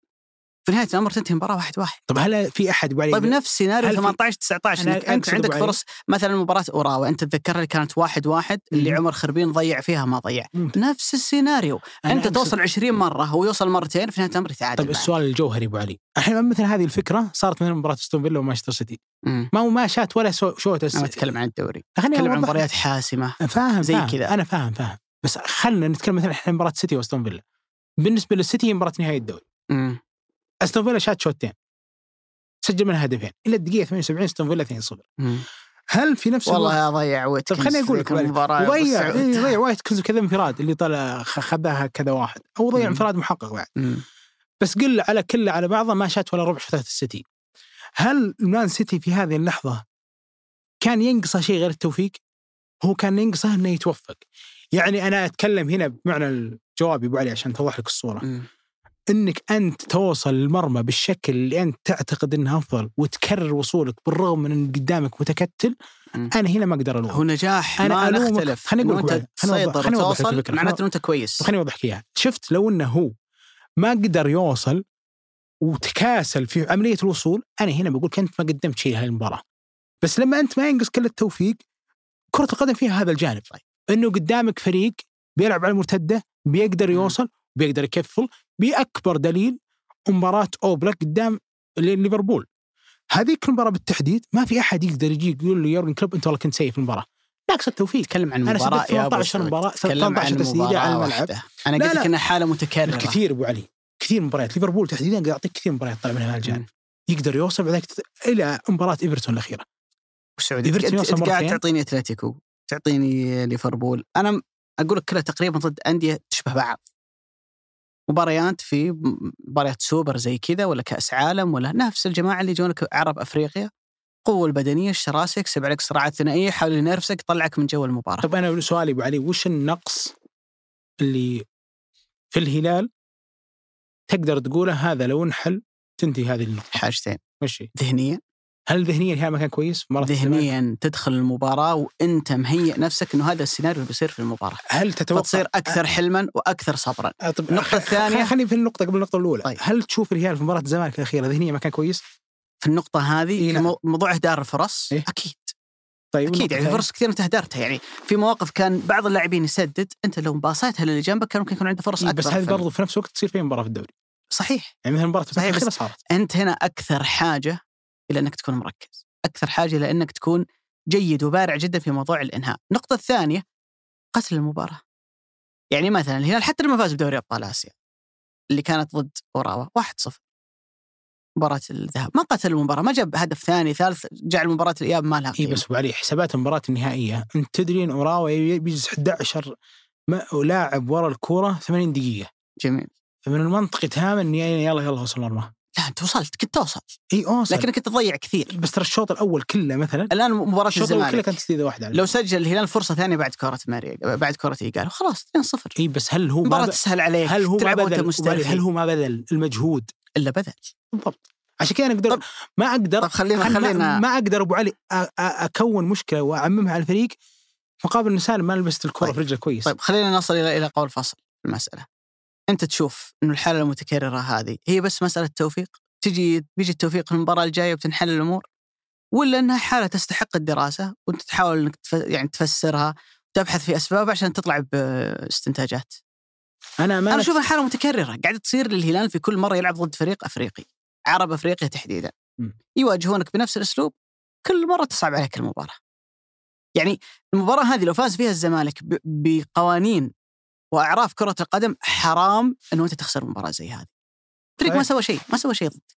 Speaker 2: في نهاية الأمر تنتهي المباراة واحد واحد
Speaker 3: طب هل في أحد يقول
Speaker 2: طيب نفس سيناريو
Speaker 3: هل في-
Speaker 2: 18 19
Speaker 3: أنا
Speaker 2: إنك انت عندك
Speaker 3: علي.
Speaker 2: فرص مثلا مباراة أوراوا أنت تتذكرها اللي كانت واحد واحد اللي
Speaker 3: مم.
Speaker 2: عمر خربين ضيع فيها ما ضيع
Speaker 3: ممكن.
Speaker 2: نفس السيناريو
Speaker 3: أنت
Speaker 2: توصل 20 مرة هو يوصل مرتين في نهاية الأمر يتعادل
Speaker 3: طيب
Speaker 2: معك.
Speaker 3: السؤال الجوهري أبو علي الحين مثل هذه الفكرة صارت مثل مباراة استون فيلا ومانشستر سيتي
Speaker 2: مم.
Speaker 3: ما هو ما شات ولا شوت أنا
Speaker 2: اتكلم عن الدوري اتكلم عن. مباريات حاسمة
Speaker 3: فاهم
Speaker 2: زي. كذا.
Speaker 3: أنا فاهم فاهم بس خلينا نتكلم مثلا الحين مباراة سيتي واستون فيلا بالنسبة للسيتي مباراة نهائي الدوري
Speaker 2: مم.
Speaker 3: استون فيلا شات شوتين. سجل منها هدفين. إلى الدقيقة 78 استون فيلا 2-0
Speaker 2: مم.
Speaker 3: هل في نفس الوقت
Speaker 2: والله ضيع ويت
Speaker 3: طيب خليني أقول لك وضيع إيه، ضيع واتكنز كذا انفراد اللي طلع خ- خذاها كذا واحد. أو ضيع
Speaker 2: مم.
Speaker 3: انفراد محقق بعد. بس قل على كله على بعضه ما شات ولا ربع شوطات السيتي. هل المان سيتي في هذه اللحظة كان ينقصه شيء غير التوفيق؟ هو كان ينقصه إنه يتوفق. يعني أنا أتكلم هنا بمعنى الجواب أبو علي عشان توضح لك الصورة. إنك أنت توصل المرمى بالشكل اللي أنت تعتقد إنه أفضل وتكرر وصولك بالرغم من إن قدامك متكتل. أنا هنا ما أقدر الوم
Speaker 2: هو نجاح
Speaker 3: أنا
Speaker 2: ما. نختلف
Speaker 3: خليني
Speaker 2: إنه
Speaker 3: لك
Speaker 2: تسيطر
Speaker 3: الفكرة.
Speaker 2: معناته انه أنت كويس
Speaker 3: خليني أوضح لك إياها شفت لو إنه هو ما قدر يوصل وتكاسل في عملية الوصول أنا هنا بقول أنت ما قدمت شيء لهالمباراه بس لما أنت ما ينقص كل التوفيق كرة القدم فيها هذا الجانب طيب إنه قدامك فريق بيلعب على المرتدة بيقدر. يوصل بيقدر يقفل بأكبر دليل مباراة اوبلاك قدام لي- ليفربول هذيك المباراة بالتحديد ما في أحد يقدر يجي يقول له يورجن كلوب أنت والله كنت سيء في المباراة. ناقص التوفيق.
Speaker 2: تكلم عن أبو
Speaker 3: 18
Speaker 2: سعود.
Speaker 3: مباراة،
Speaker 2: تكلم
Speaker 3: 18
Speaker 2: عن
Speaker 3: تسديدة على الملعب. لا،
Speaker 2: قلت. لك إنها حالة متكررة.
Speaker 3: كثير أبو علي. كثير مباريات. ليفربول تحديدا قاعد يعطيك كثير مباريات طلع منها هالجانب
Speaker 2: مم.
Speaker 3: يقدر يوصل بعدك إلى مباراة إيفرتون الأخيرة.
Speaker 2: سعود
Speaker 3: إيفرتون
Speaker 2: انت, قاعد. تعطيني أتلتيكو تعطيني ليفربول. أنا أقول لك كلها تقريبا ضد أندية تشبه بعض. مباريات في مباريات سوبر زي كذا ولا كأس عالم ولا نفس الجماعة اللي يجونك عرب أفريقيا. قوة البدنية الشراسة يكسب عليك صراعات ثنائية يحاول ينافسك يطلعك من جو المباراة.
Speaker 3: طب أنا سؤالي أبو علي وش النقص اللي في الهلال تقدر تقوله هذا لو انحل تنتهي هذه النقطة؟
Speaker 2: حاجتين.
Speaker 3: وش هي؟ هل ذهنيا الهلال ما كان كويس؟
Speaker 2: ذهنيا تدخل المباراة وأنت مهيئ نفسك إنه هذا السيناريو اللي بيصير في المباراة
Speaker 3: هل تتوقع
Speaker 2: فتصير أكثر حلما وأكثر صبرا
Speaker 3: آه، طب
Speaker 2: النقطة الثانية-
Speaker 3: خليني في النقطة قبل النقطة الأولى
Speaker 2: طيب.
Speaker 3: هل تشوف الهلال في مباراة الزمالك الأخيرة ذهنيا ما كان كويس؟
Speaker 2: في النقطة هذه
Speaker 3: إيه نعم.
Speaker 2: مو- موضوع إهدار الفرص
Speaker 3: إيه؟
Speaker 2: أكيد
Speaker 3: طيب أكيد
Speaker 2: يعني؟ فرص كثير انت اهدرتها يعني في مواقف كان بعض اللاعبين يسدد أنت لو باصيتها للي جنبك كان ممكن يكون عنده فرص
Speaker 3: إيه،
Speaker 2: أكبر
Speaker 3: بس هذه برضو في نفس الوقت تصير في مباراة في الدوري
Speaker 2: صحيح
Speaker 3: يعني مثل مباراة
Speaker 2: صحيح،
Speaker 3: الأخيرة
Speaker 2: بس-
Speaker 3: صارت
Speaker 2: أنت هنا أكثر حاجة إلى أنك تكون مركز. أكثر حاجة إلى أنك تكون جيد وبارع جدا في موضوع الإنهاء. النقطه الثانية قتل المباراة. يعني مثلا الهلال حتى لما فاز بدوري أبطال آسيا اللي كانت ضد أوراوا 1-0 مباراة الذهاب. ما قتل المباراة ما جاب هدف ثاني ثالث جعل مباراة الإياب ما لها قيمة.
Speaker 3: بس ابو علي حسابات المباراة النهائية أنت تدري إن أوراوا بيجلس 11 ما لاعب ورا الكورة 80 دقيقة.
Speaker 2: جميل.
Speaker 3: فمن المنطقي تماما اني يلا يلا وصل المرمى
Speaker 2: لا أنت وصلت كنت توصل.
Speaker 3: إي اوصل
Speaker 2: لكنك كنت تضيع كثير.
Speaker 3: بس ترى الشوط الأول كله مثلا
Speaker 2: الآن مباراة
Speaker 3: الشوط الأول كله كانت تسديده واحدة
Speaker 2: لو سجل الهلال فرصة ثانية بعد كرة ماري بعد كرة ايجار خلاص 2-0
Speaker 3: إي بس هل هو مباراة.
Speaker 2: تسهل عليك
Speaker 3: هل هو ما بذل هل هو ما بذل المجهود؟
Speaker 2: إلا بذل.
Speaker 3: بالضبط. عشان كذا أنا
Speaker 2: أقدر
Speaker 3: ما أقدر
Speaker 2: طب خلينا
Speaker 3: خل-
Speaker 2: خلينا
Speaker 3: ما, أقدر أبو علي أكون مشكلة وأعممها على الفريق مقابل ان سالم ما لبست الكرة
Speaker 2: طيب.
Speaker 3: في رجله كويس.
Speaker 2: طيب خلينا نصل إلى إلى قول فصل المسألة. أنت تشوف إنه الحالة المتكررة هذه هي بس مسألة توفيق؟ تجي بيجي التوفيق في المباراة الجاية وتنحل الأمور؟ ولا إنها حالة تستحق الدراسة وأنت تحاول إنك تف... يعني تفسرها وتبحث في أسباب عشان تطلع باستنتاجات؟
Speaker 3: أنا ما
Speaker 2: أنا أشوفها حالة متكررة قاعدة تصير للهلال في كل مرة يلعب ضد فريق أفريقي عرب أفريقيا تحديدا.
Speaker 3: م.
Speaker 2: يواجهونك بنفس الأسلوب كل مرة تصعب عليك المباراة. يعني المباراة هذه لو فاز فيها الزمالك ب- بقوانين وإعراف كرة القدم حرام إنه أنت تخسر مباراة زي هذه فريق ما. سوى شيء ما سوى شيء ضدك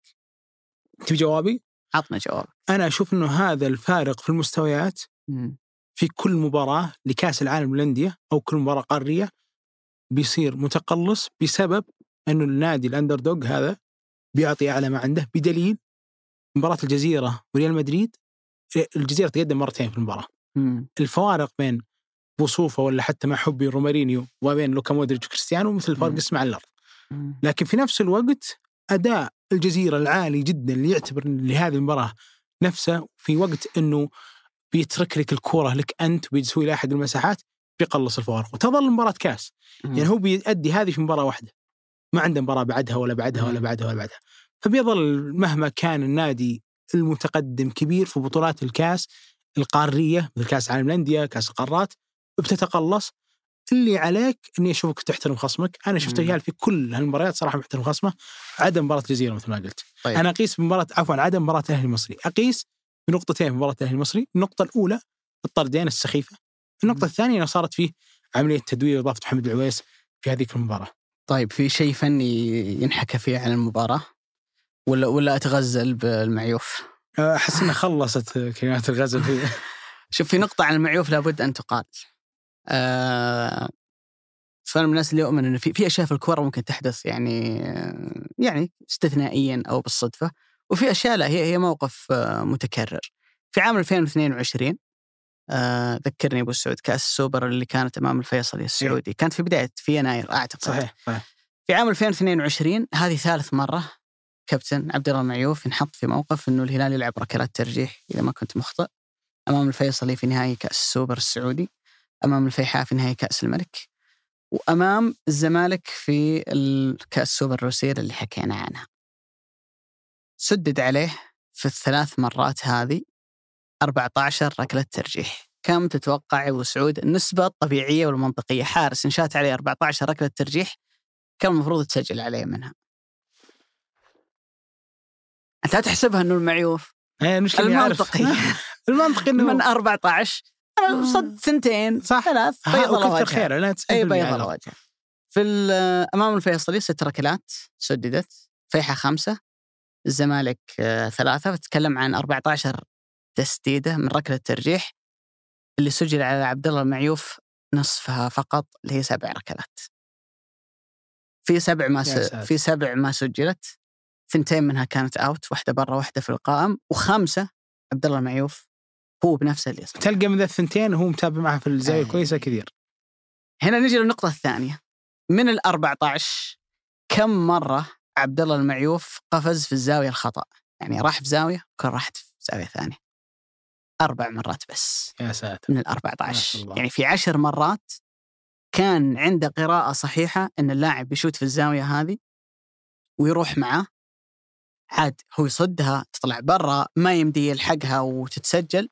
Speaker 3: تبي جوابي؟
Speaker 2: عطنا جواب
Speaker 3: أنا أشوف إنه هذا الفارق في المستويات. في كل مباراة لكأس العالم للأندية أو كل مباراة قارية بيصير متقلص بسبب إنه النادي ال underdog هذا بيعطي أعلى ما عنده بدليل مباراة الجزيرة وريال مدريد الجزيرة تقدم مرتين في
Speaker 2: المباراة.
Speaker 3: الفوارق بين بوصوفه ولا حتى مع حبي رومارينيو وبين لوكا مودريتش وكريستيانو مثل فرق
Speaker 2: مم.
Speaker 3: اسمع
Speaker 2: الأرض.
Speaker 3: لكن في نفس الوقت أداء الجزيرة العالي جدا اللي يعتبر لهذه المباراة نفسه في وقت إنه بيترك لك الكره لك أنت وبيسوي لاحق المساحات بيقلص الفوارق وتظل مباراة كاس يعني هو بيأدي هذه في مباراة واحدة ما عنده مباراة بعدها ولا بعدها ولا. بعدها ولا بعدها فبيظل مهما كان النادي المتقدم كبير في بطولات الكاس القارية مثل كاس عالم الأندية كاس القارات بتتقلص اللي عليك إني أشوفك تحترم خصمك. أنا شفت. الهلال في كل هالمباريات صراحة محترم خصمه عدم مباراة الجزيرة مثل ما قلت.
Speaker 2: طيب.
Speaker 3: أنا أقيس بمباراه عفوا عدم مباراة الأهلي المصري. أقيس بنقطتين في مباراة الأهلي المصري. النقطة الأولى الطردين السخيفة.
Speaker 2: النقطة.
Speaker 3: الثانية إنه صارت فيه عملية تدوير اضافه محمد العويس في هذيك المباراة.
Speaker 2: طيب في شيء فني ينحكى فيه عن المباراة؟ ولا ولا أتغزل بالمعيوف؟
Speaker 3: أحس انها خلصت كلمات الغزل في
Speaker 2: شوف في نقطة عن المعيوف لابد أن تقال. آه فأنا من الناس اللي يؤمن أنه في في أشياء في الكورة ممكن تحدث يعني يعني استثنائيا أو بالصدفة وفي أشياء لا هي هي موقف متكرر. في عام 2022 آه ذكرني أبو سعود كأس السوبر اللي كانت أمام الفيصلي السعودي. كانت في بداية في يناير أعتقد.
Speaker 3: صحيح صحيح.
Speaker 2: في عام 2022 هذه ثالث مرة كابتن عبد الله المعيوف ينحط في موقف إنه الهلال يلعب ركلات ترجيح إذا ما كنت مخطئ أمام الفيصلي في نهائي كأس السوبر السعودي. أمام الفيحاء في نهائي كأس الملك وأمام الزمالك في الكأس السوبر الروسيه اللي حكينا عنها. سدد عليه في الثلاث مرات هذه 14 ركلة ترجيح. كم تتوقع أبو سعود النسبة الطبيعية والمنطقية حارس انشات عليه 14 ركلة ترجيح كم المفروض تسجل عليه منها؟ لا تحسبها إنه المعيوف
Speaker 3: أعرف.
Speaker 2: المنطقي
Speaker 3: المنطقي إنه
Speaker 2: من 14 أنا صد ثنتين
Speaker 3: صح.
Speaker 2: ثلاث.
Speaker 3: ها،
Speaker 2: بيض الله وجهه
Speaker 3: خيره لا أي
Speaker 2: بيض الله وجهه في أمام الفيصلي ست ركلات سددت فيحة خمسة الزمالك آه، ثلاثة. بتتكلم عن 14 تسديدة من ركلة ترجيح اللي سجل على عبد الله المعيوف نصفها فقط اللي هي سبع ركلات. في سبع ما س... في سبع ما سجلت. ثنتين منها كانت out واحدة برا واحدة في القائم. وخمسة عبد الله المعيوف هو بنفسه اللي يصنع
Speaker 3: تلقى من ذا الثنتين وهو متابع معه في الزاوية
Speaker 2: أي.
Speaker 3: الكويسه كثير.
Speaker 2: هنا نجي للنقطة الثانية. من ال 14 كم مرة عبد الله المعيوف قفز في الزاوية الخطأ؟ يعني راح في زاوية وكان راحت في زاوية ثانية. أربع مرات بس.
Speaker 3: يا ساتر.
Speaker 2: من ال
Speaker 3: ما
Speaker 2: 14
Speaker 3: شاء الله.
Speaker 2: يعني في عشر مرات كان عنده قراءة صحيحة أن اللاعب بيشوت في الزاوية هذه ويروح معاه عاد هو يصدها تطلع برا ما يمدي يلحقها وتتسجل.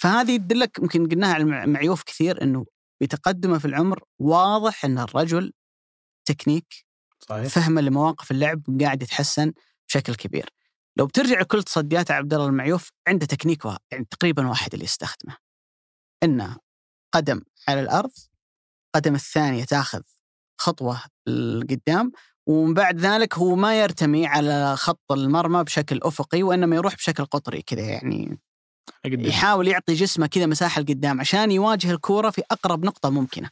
Speaker 2: فهذه تدلك يمكن قلناها على معيوف كثير إنه بتقدمه في العمر واضح إن الرجل تكنيك
Speaker 3: صحيح
Speaker 2: فهمه لمواقف اللعب قاعد يتحسن بشكل كبير. لو بترجع كل تصديات عبد الله المعيوف عنده تكنيك وا- يعني تقريبا واحد اللي يستخدمه. إنه قدم على الأرض قدم الثانية تاخذ خطوة لقدام ومن بعد ذلك هو ما يرتمي على خط المرمى بشكل أفقي وإنما يروح بشكل قطري كذا يعني يحاول يعطي جسمه كذا مساحة لقدام عشان يواجه الكورة في أقرب نقطة ممكنة.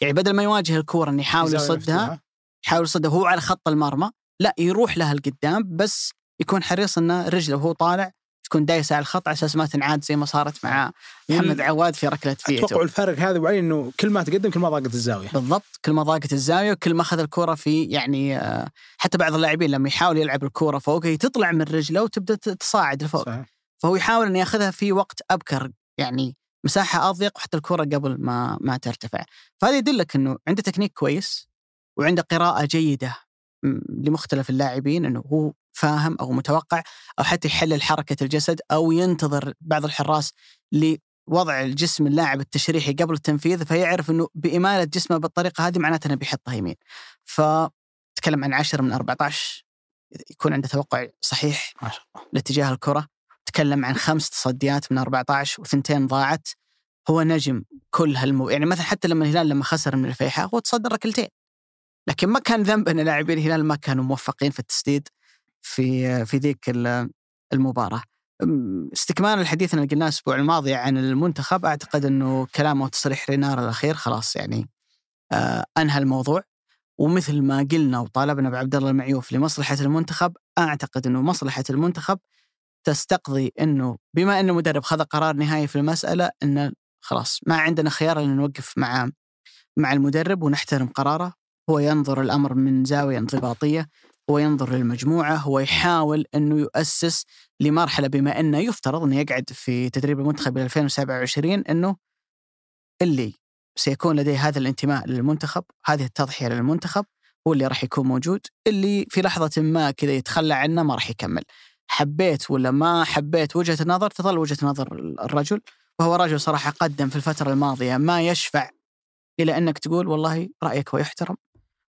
Speaker 2: يعني بدل ما يواجه الكورة إنه يحاول يصدها. يحاول يصدها وهو على خط المرمى لا يروح لها القدام بس يكون حريص إنه رجله وهو طالع تكون دايسة على الخط على أساس ما تنعاد زي ما صارت مع محمد
Speaker 3: وال-
Speaker 2: عواد في ركلة
Speaker 3: أتوقع
Speaker 2: فيتو
Speaker 3: الفارق هذا وعي إنه كل ما تقدم كل ما ضاقت الزاوية
Speaker 2: بالضبط كل ما ضاقت الزاوية وكل ما أخذ الكره في يعني آه، حتى بعض اللاعبين لما يحاول يلعب الكره فوق هي تطلع من رجله وتبدأ تصاعد لفوق
Speaker 3: صحيح.
Speaker 2: فهو يحاول إنه ياخذها في وقت أبكر يعني مساحة أضيق وحتى الكرة قبل ما ما ترتفع. فهذا يدلك إنه عنده تكنيك كويس وعنده قراءة جيدة لمختلف اللاعبين إنه هو فاهم أو متوقع أو حتى يحلل حركة الجسد أو ينتظر بعض الحراس لوضع الجسم اللاعب التشريحي قبل التنفيذ فيعرف إنه بإمالة جسمه بالطريقة هذه معناته إنه بيحطها يمين. فتكلم عن 10 من 14 يكون عنده توقع صحيح
Speaker 3: ما شاء الله.
Speaker 2: لاتجاه الكرة. تكلم عن خمس تصديات من 14 وثنتين ضاعت هو نجم كل هالمو يعني مثلا حتى لما الهلال لما خسر من الفيحاء هو تصدى ركلتين لكن ما كان ذنب إن لاعبين الهلال ما كانوا موفقين في التسديد في في ذيك ال- المباراة. أم، استكمالا الحديث اللي قلناه الأسبوع الماضي عن المنتخب أعتقد إنه كلامه وتصريح رينار الأخير خلاص يعني آه أنهى الموضوع. ومثل ما قلنا وطالبنا بعبد الله المعيوف لمصلحة المنتخب أعتقد إنه مصلحة المنتخب تستقضي إنه بما إنه مدرب خذ قرار نهائي في المسألة إنه خلاص ما عندنا خيار إلا نوقف مع مع المدرب ونحترم قراره. هو ينظر الأمر من زاوية انضباطية هو ينظر للمجموعة هو يحاول إنه يؤسس لمرحلة بما إنه يفترض إنه يقعد في تدريب المنتخب إلى 2027 إنه اللي سيكون لديه هذا الانتماء للمنتخب هذه التضحية للمنتخب هو اللي راح يكون موجود اللي في لحظة ما كذا يتخلى عنه ما راح يكمل. حبيت ولا ما حبيت وجهة النظر تظل وجهة نظر الرجل. وهو رجل صراحة قدم في الفترة الماضية ما يشفع إلى أنك تقول والله رأيك هو يحترم.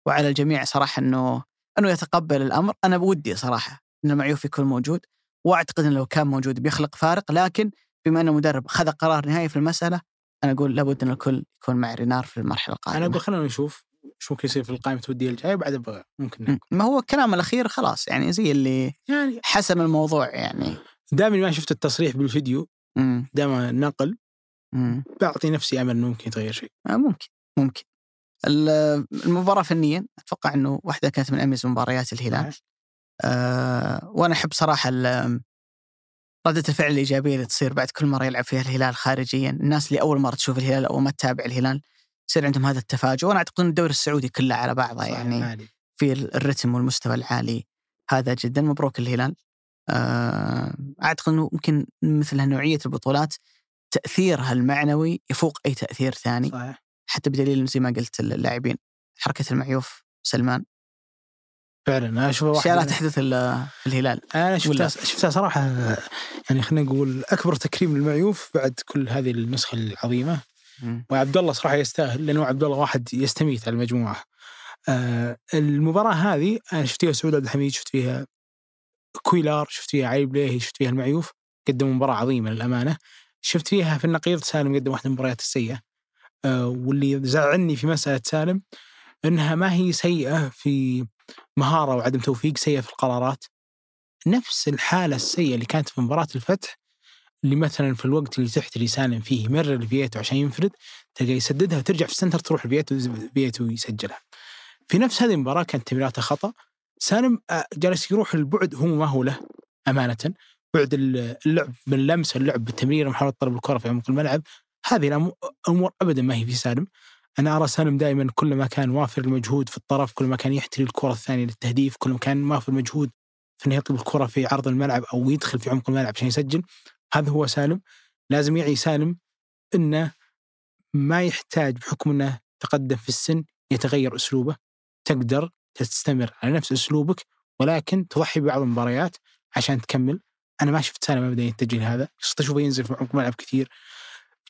Speaker 2: وعلى الجميع صراحة إنه إنه يتقبل الأمر. أنا بودي صراحة إن المعيوف يكون موجود. وأعتقد إنه لو كان موجود بيخلق فارق. لكن بما إنه مدرب خذ قرار نهائي في المسألة أنا أقول لابد إن الكل يكون مع رينار في المرحلة القادمة.
Speaker 3: أنا أقول خلينا نشوف شو ممكن يصير في القائمة الودية الجاية بعد بقى ممكن
Speaker 2: م. ما هو الكلام الأخير خلاص يعني زي اللي
Speaker 3: يعني
Speaker 2: حسم الموضوع يعني.
Speaker 3: دائما ما شفت التصريح بالفيديو. دائما نقل. بعطي نفسي أمل إنه ممكن يتغير شيء.
Speaker 2: آه، ممكن ممكن. ال- المباراة فنيا أتوقع إنه واحدة كانت من أميز مباريات الهلال. آه وأنا أحب صراحة ال- ردة الفعل الإيجابية اللي تصير بعد كل مرة يلعب فيها الهلال خارجيا، الناس اللي أول مرة تشوف الهلال أو ما تتابع الهلال يصير عندهم هذا التفاجؤ، وأنا أعتقد أن الدوري السعودي كله على بعضه يعني
Speaker 3: عالي.
Speaker 2: في الرتم والمستوى العالي هذا جدا. مبروك الهلال. آه، أعتقد إنه ممكن مثل هالنوعية البطولات تأثيرها المعنوي يفوق أي تأثير ثاني.
Speaker 3: صحيح.
Speaker 2: حتى بدليل زي ما قلت اللاعبين حركة المعيوف سلمان.
Speaker 3: فعلا. أنا اشوفها
Speaker 2: اشياء لا تحدث الا الهلال.
Speaker 3: أنا شفتها؟ شفتها صراحة يعني خلينا نقول أكبر تكريم للمعيوف بعد كل هذه النسخة العظيمة. وعبد الله صراحة يستاهل لأنه عبد الله واحد يستميت على المجموعة. آه المباراة هذه أنا شفت فيها سعود عبد الحميد شفت فيها كويلار شفت فيها علي بليهي شفت فيها المعيوف قدموا مباراة عظيمة للأمانة. شفت فيها في النقيض سالم قدم واحدة من المباريات السيئة. آه واللي زعلني في مسألة سالم إنها ما هي سيئة في مهارة وعدم توفيق سيئة في القرارات. نفس الحالة السيئة اللي كانت في مباراة الفتح اللي مثلا في الوقت اللي تحتري سالم فيه يمرر لفييتو عشان ينفرد تلقى يسددها وترجع في ال center تروح لفييتو فييتو يسجلها. في نفس هذه المباراة كانت تمريراته خطأ. سالم آه، جالس يروح البعد هو ما هو له أمانة. بعد اللعب لمس اللعب بالتمرير محاولة طلب الكرة في عمق الملعب هذه الأمور ابدا ما هي في سالم. أنا أرى سالم دائما كل ما كان وافر المجهود في الطرف كل ما كان يحتري الكرة الثانية للتهديف كل ما كان وافر المجهود في إنه يطلب الكرة في عرض الملعب أو يدخل في عمق الملعب عشان يسجل. هذا هو سالم. لازم يعي سالم إنه ما يحتاج بحكم إنه تقدم في السن يتغير أسلوبه. تقدر تستمر على نفس أسلوبك ولكن تضحي ببعض المباريات عشان تكمل. أنا ما شفت سالم ابدا يتجه لهذا صرت اشوفه ينزل في عمق الملعب كثير.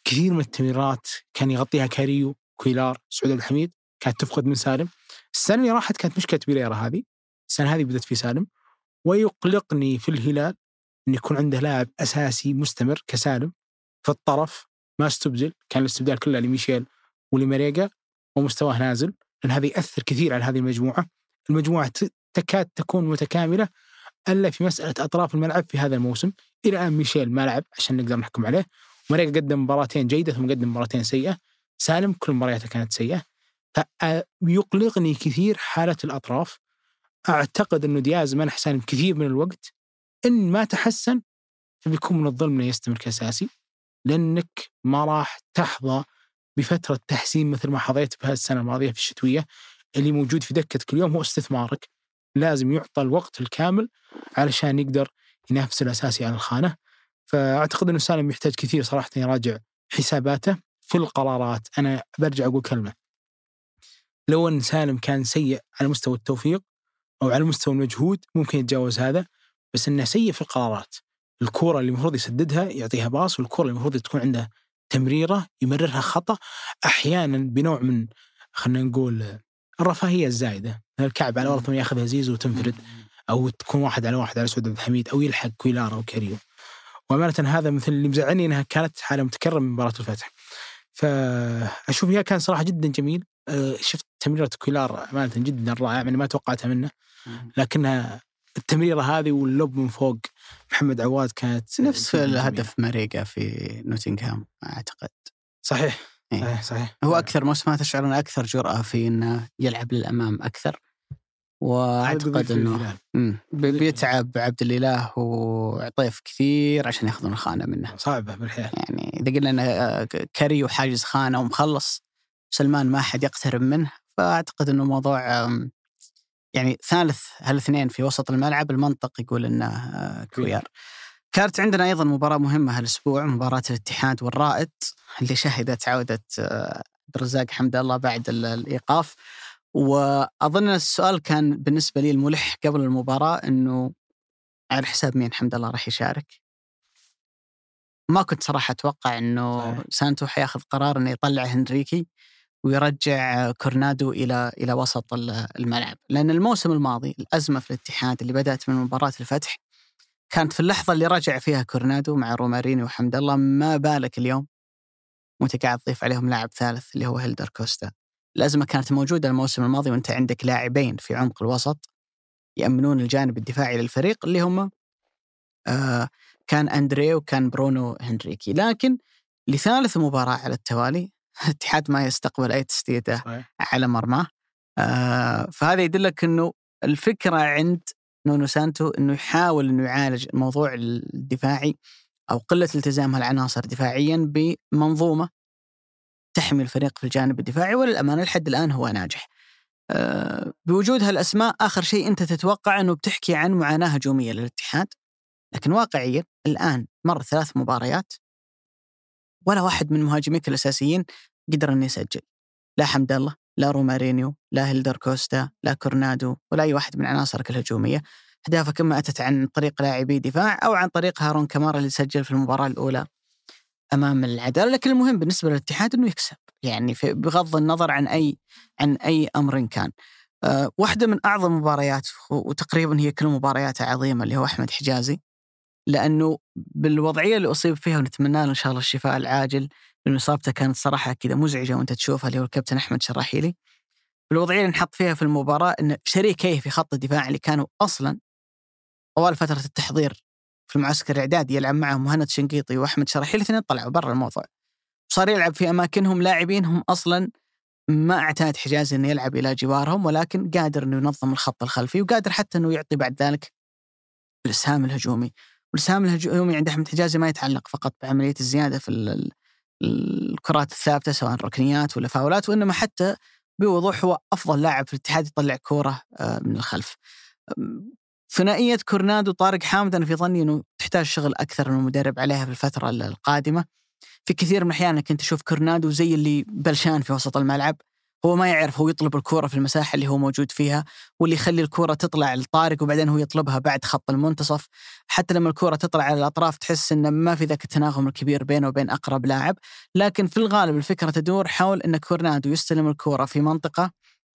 Speaker 3: كثير من التمريرات كان يغطيها كاريو كويلار سعود عبد الحميد كانت تفقد من سالم. السنة اللي راحت كانت مشكلة بيريرا هذه السنة هذه بدأت في سالم. ويقلقني في الهلال إن يكون عنده لاعب أساسي مستمر كسالم في الطرف ما استبدل كان الاستبدال كله لميشيل ولماريجا ومستواه نازل لأن هذا يأثر كثير على هذه المجموعة. ت- تكاد تكون متكاملة إلا في مسألة أطراف الملعب في هذا الموسم. إلى الآن ميشيل ما لعب عشان نقدر نحكم عليه. ماريجا قدم مباراتين جيدة ثم قدم مباراتين سيئة. سالم كل مبارياته كانت سيئة. فيقلقني كثير حالة الأطراف. أعتقد أنه دياز منح سالم كثير من الوقت. إن ما تحسن فبيكون من الظلم إنه يستمر كاساسي لأنك ما راح تحظى بفترة تحسين مثل ما حظيت بهذه السنة الماضية في الشتوية اللي موجود في دكتك اليوم هو استثمارك. لازم يعطى الوقت الكامل علشان يقدر ينافس الأساسي على الخانة. فأعتقد إنه سالم يحتاج كثير صراحة يراجع حساباته في القرارات. أنا برجع أقول كلمة. لو إن سالم كان سيء على مستوى التوفيق أو على مستوى المجهود ممكن يتجاوز هذا. بس إنه سيء في القرارات. الكورة اللي المفروض يسددها يعطيها pass والكورة اللي المفروض تكون عنده تمريرة يمررها خطأ. أحيانا بنوع من خلينا نقول الرفاهية الزايدة. الكعب على الأرض ثم ياخذها زيزو وتنفرد أو تكون واحد على واحد على سعود عبد الحميد أو يلحق كويلار أو كاريو وأمانة هذا مثل اللي مزعلني إنها كانت حالة متكررة من مباراة الفتح. فأشوف اياه كان صراحة جدا جميل. أه، شفت تمريرة كويلار أمانة جدا رائعة يعني ما توقعتها منه. لكنها التمريرة هذه واللوب من فوق. محمد عواد كانت
Speaker 2: نفس الهدف ماريجا في نوتنغهام أعتقد.
Speaker 3: صحيح.
Speaker 2: إيه.
Speaker 3: صحيح صحيح.
Speaker 2: هو أكثر موسم تشعرون أكثر جرأة في إنه يلعب للأمام أكثر. وأعتقد إنه. بيتعب عبد الإله وعطيف كثير عشان ياخذون الخانة منه.
Speaker 3: صعبة بالحيل
Speaker 2: يعني إذا قلنا إنه كري وحاجز خانة ومخلص سلمان ما حد يقترب منه. فأعتقد إنه موضوع يعني ثالث هالاثنين في وسط الملعب المنطق يقول إنه آه، كويار. كانت عندنا أيضا مباراة مهمة هالأسبوع مباراة الاتحاد والرائد اللي شهدت عودة آه، عبد الرزاق حمد الله بعد الإيقاف. وأظن السؤال كان بالنسبة لي الملح قبل المباراة إنه على حساب مين حمد الله راح يشارك؟ ما كنت صراحة أتوقع إنه سانتو حياخذ قرار إنه يطلع هنريكي. ويرجع كورنادو إلى إلى وسط الملعب. لأن الموسم الماضي الأزمة في الاتحاد اللي بدأت من مباراة الفتح كانت في اللحظة اللي رجع فيها كورنادو مع رومارينيو وحمد الله ما بالك اليوم؟ وانت قاعد تضيف عليهم لاعب ثالث اللي هو هيلدر كوستا. الأزمة كانت موجودة الموسم الماضي وأنت عندك لاعبين في عمق الوسط يأمنون الجانب الدفاعي للفريق اللي هم آه كان اندري وكان برونو هنريكي. لكن لثالث مباراة على التوالي الاتحاد ما يستقبل أي تسديدة صحيح. على مرماه آه فهذا يدلك إنه الفكرة عند نونو سانتو إنه يحاول إنه يعالج الموضوع الدفاعي أو قلة التزام هالعناصر دفاعيا بمنظومة تحمي الفريق في الجانب الدفاعي وللأمانة لحد الآن هو ناجح. آه بوجود هالأسماء آخر شيء أنت تتوقع إنه بتحكي عن معاناة هجومية للاتحاد لكن واقعيا الآن مر ثلاث مباريات ولا واحد من مهاجميك الأساسيين قدر انه يسجل لا حمد الله لا رومارينيو لا هيلدر كوستا لا كورنادو ولا أي واحد من عناصرك الهجومية. أهدافك إما أتت عن طريق لاعبي دفاع أو عن طريق هارون كمارا اللي سجل في المباراة الأولى أمام العدالة لكن المهم بالنسبة للاتحاد إنه يكسب. يعني بغض النظر عن أي عن أي أمر كان. أه واحدة من أعظم المباريات وتقريبا هي كل مبارياته عظيمة اللي هو أحمد حجازي. لأنه بالوضعية اللي أصيب فيها ونتمنى له إن شاء الله الشفاء العاجل لأنه إصابته كانت صراحة كذا مزعجة وأنت تشوفها اللي هو الكابتن أحمد شراحيلي. بالوضعية اللي نحط فيها في المباراة إن شريكيه في خط الدفاع اللي كانوا أصلا طوال فترة التحضير في المعسكر الإعدادي يلعب معهم مهند شنقيطي وأحمد شراحيلي الاثنين طلعوا برا الموضوع. صار يلعب في أماكنهم لاعبين هم أصلا ما اعتاد حجازي إنه يلعب إلى جوارهم ولكن قادر إنه ينظم الخط الخلفي وقادر حتى إنه يعطي بعد ذلك الإسهام الهجومي. والاسهام الهجومي عند أحمد حجازي ما يتعلق فقط بعملية الزيادة في الكرات الثابتة سواء ركنيات ولا فاولات وإنما حتى بوضوح هو أفضل لاعب في الاتحاد يطلع كورة آه، من الخلف. ثنائية كورنادو وطارق حامد أنا في ظني إنه تحتاج شغل أكثر من المدرب عليها في الفترة القادمة. في كثير من الأحيان كنت أشوف كورنادو زي اللي بلشان في وسط الملعب هو ما يعرف هو يطلب الكرة في المساحة اللي هو موجود فيها واللي يخلي الكرة تطلع لطارق وبعدين هو يطلبها بعد خط المنتصف. حتى لما الكرة تطلع على الأطراف تحس أنه ما في ذاك التناغم الكبير بينه وبين أقرب لاعب. لكن في الغالب الفكرة تدور حول أن كورنادو يستلم الكرة في منطقة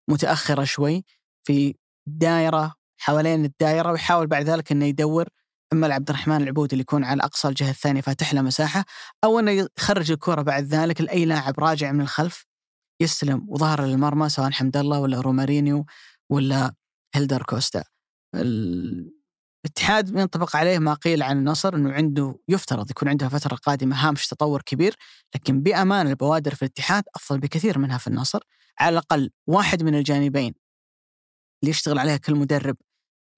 Speaker 2: متأخرة شوي في دائرة حوالين الدائرة ويحاول بعد ذلك أنه يدور اما عبد الرحمن العبود اللي يكون على أقصى الجهة الثانية فاتح له مساحة أو إنه يخرج الكره بعد ذلك لأي لاعب راجع من الخلف. يستلم وظهر للمرمى سواء حمد الله ولا رومارينيو ولا هيلدر كوستا. الاتحاد ينطبق عليه ما قيل عن النصر إنه عنده يفترض يكون عنده فترة قادمة هامش تطور كبير لكن بامانه البوادر في الاتحاد أفضل بكثير منها في النصر. على الأقل واحد من الجانبين اللي يشتغل عليها كل مدرب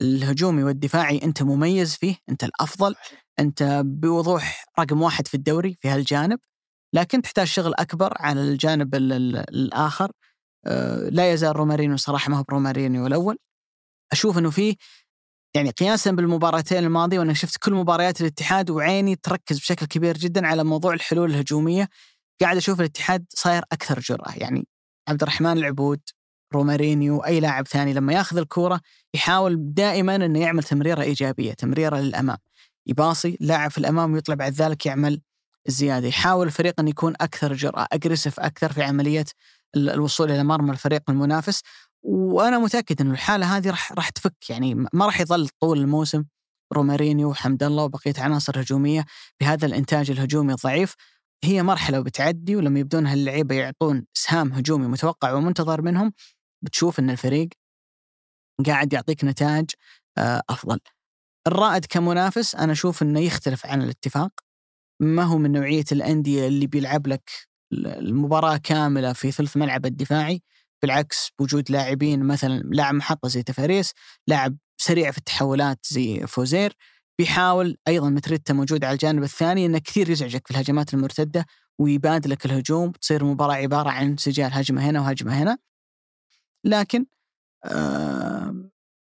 Speaker 2: الهجومي والدفاعي أنت مميز فيه أنت الأفضل أنت بوضوح رقم واحد في الدوري في هالجانب. لكن تحتاج شغل أكبر على الجانب ال ال الآخر. أه لا يزال رومارينيو صراحة ما هو برومارينيو الأول. أشوف إنه فيه يعني قياسا بالمباراتين الماضية وأنا شفت كل مباريات الاتحاد وعيني تركز بشكل كبير جدا على موضوع الحلول الهجومية. قاعد أشوف الاتحاد صاير أكثر جرأة. يعني عبد الرحمن العبود رومارينيو أي لاعب ثاني لما ياخذ الكورة يحاول دائما إنه يعمل تمريرة إيجابية تمريرة للأمام. يباصي لاعب في الأمام ويطلع بعد ذلك يعمل الزيادة. يحاول الفريق إن يكون أكثر جراه اجريسف أكثر في عملية الوصول إلى مرمى الفريق المنافس. وأنا متأكد إنه الحالة هذه راح راح تفك. يعني ما راح يظل طول الموسم رومارينيو وحمد الله وبقية عناصر هجومية بهذا الإنتاج الهجومي الضعيف. هي مرحلة وبتعدي ولما يبدون هاللعيبة يعطون سهام هجومي متوقع ومنتظر منهم بتشوف إن الفريق قاعد يعطيك نتائج أفضل. الرائد كمنافس أنا أشوف إنه يختلف عن الاتفاق. ما هو من نوعية الأندية اللي بيلعب لك المباراة كاملة في ثلث ملعب الدفاعي بالعكس بوجود لاعبين مثلا لاعب محطه زي تفاريس لاعب سريع في التحولات زي فوزير بيحاول أيضا متريتا موجود على الجانب الثاني إنه كثير يزعجك في الهجمات المرتدة ويبادلك الهجوم تصير المباراه عبارة عن سجال هجمة هنا وهجمة هنا. لكن آه